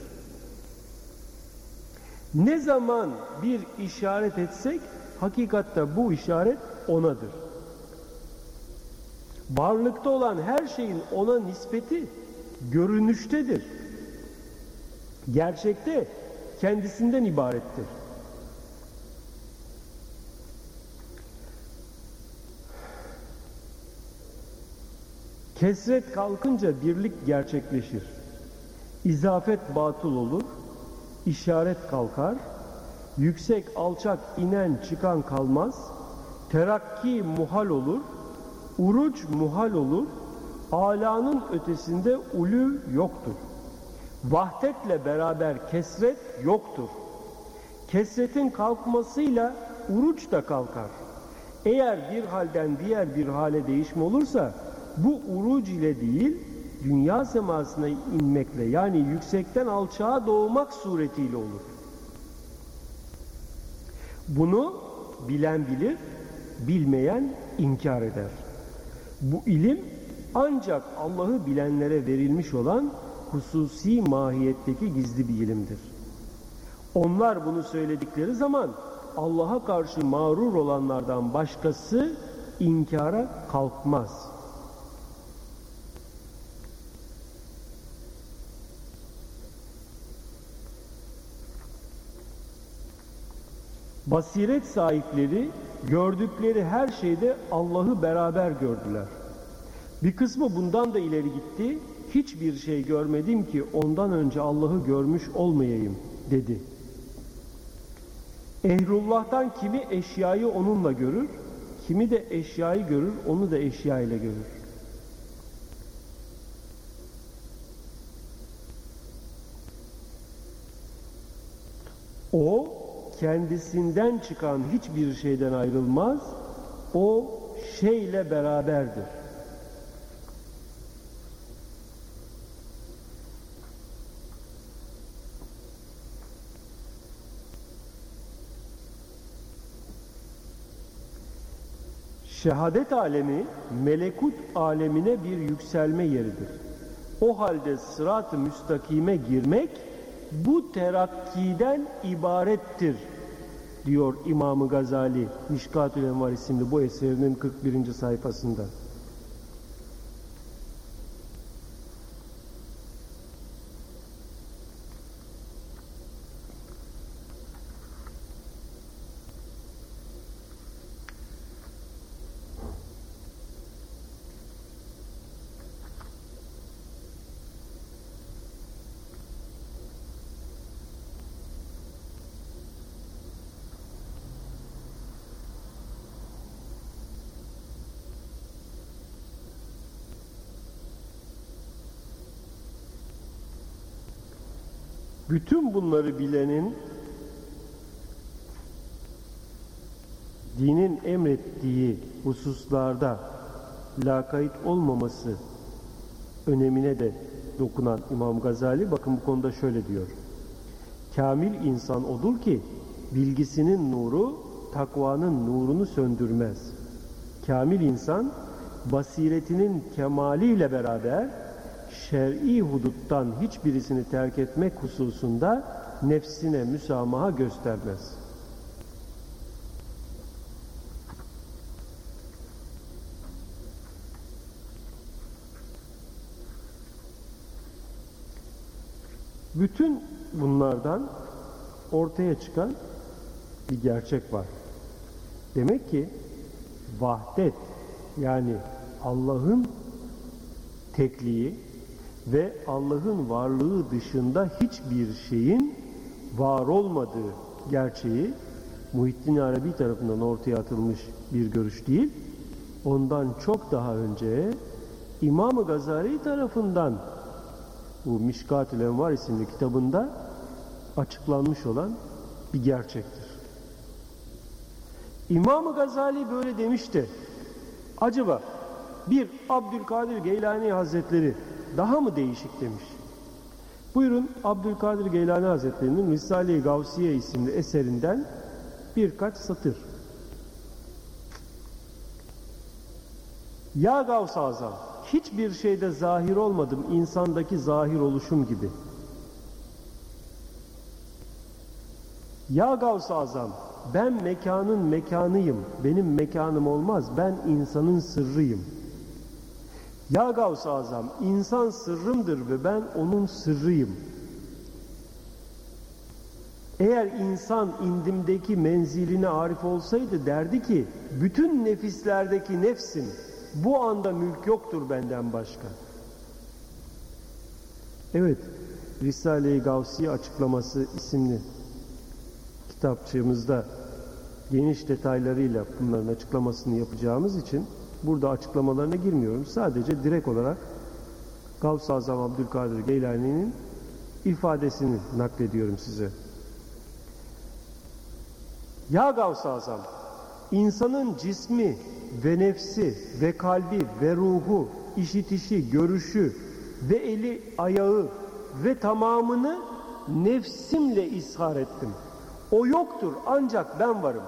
Ne zaman bir işaret etsek hakikatte bu işaret onadır. Varlıkta olan her şeyin ona nispeti görünüştedir. Gerçekte kendisinden ibarettir. Kesret kalkınca birlik gerçekleşir. İzafet batıl olur, işaret kalkar, yüksek alçak inen çıkan kalmaz, terakki muhal olur, uruç muhal olur, alanın ötesinde ulü yoktur. Vahdetle beraber kesret yoktur. Kesretin kalkmasıyla uruç da kalkar. Eğer bir halden diğer bir hale değişme olursa bu uruc ile değil dünya semasına inmekle yani yüksekten alçağa doğmak suretiyle olur. Bunu bilen bilir, bilmeyen inkar eder. Bu ilim ancak Allah'ı bilenlere verilmiş olan hususi mahiyetteki gizli bir ilimdir. Onlar bunu söyledikleri zaman Allah'a karşı mağrur olanlardan başkası inkara kalkmaz. Basiret sahipleri gördükleri her şeyde Allah'ı beraber gördüler. Bir kısmı bundan da ileri gitti. Hiçbir şey görmedim ki ondan önce Allah'ı görmüş olmayayım dedi. Ehlullah'tan kimi eşyayı onunla görür, kimi de eşyayı görür, onu da eşya ile görür. O kendisinden çıkan hiçbir şeyden ayrılmaz, o şeyle beraberdir. Şehadet alemi melekut alemine bir yükselme yeridir. O halde sırat-ı müstakime girmek bu terakkiden ibarettir diyor İmam Gazali Mişkatül Envar isimli bu eserinin 41. sayfasında. Bütün bunları bilenin dinin emrettiği hususlarda lakayt olmaması önemine de dokunan İmam Gazali bakın bu konuda şöyle diyor. Kamil insan odur ki bilgisinin nuru takvanın nurunu söndürmez. Kamil insan basiretinin kemaliyle beraber şer'i huduttan hiçbirisini terk etmek hususunda nefsine müsamaha göstermez. Bütün bunlardan ortaya çıkan bir gerçek var. Demek ki vahdet yani Allah'ın tekliği ve Allah'ın varlığı dışında hiçbir şeyin var olmadığı gerçeği Muhittin Arabi tarafından ortaya atılmış bir görüş değil. Ondan çok daha önce İmam-ı Gazali tarafından bu Mişkat-ül Envar isimli kitabında açıklanmış olan bir gerçektir. İmam-ı Gazali böyle demişti. Acaba bir Abdülkadir Geylani Hazretleri daha mı değişik demiş. Buyurun Abdülkadir Geylani Hazretleri'nin Risale-i Gavsiye isimli eserinden birkaç satır. Ya Gavs Azam, hiçbir şeyde zahir olmadım insandaki zahir oluşum gibi. Ya Gavs Azam, ben mekanın mekanıyım, benim mekanım olmaz, ben insanın sırrıyım.'' Ya Gavs-ı Azam, insan sırrımdır ve ben onun sırrıyım. Eğer insan indimdeki menziline arif olsaydı derdi ki, bütün nefislerdeki nefsim, bu anda mülk yoktur benden başka. Evet, Risale-i Gavsiye açıklaması isimli kitapçığımızda geniş detaylarıyla bunların açıklamasını yapacağımız için burada açıklamalarına girmiyorum. Sadece direkt olarak Gavs-ı Azam Abdülkadir Geylani'nin ifadesini naklediyorum size. Ya Gavs-ı Azam, insanın cismi ve nefsi ve kalbi ve ruhu, işitişi, görüşü ve eli, ayağı ve tamamını nefsimle ishar ettim. O yoktur ancak ben varım.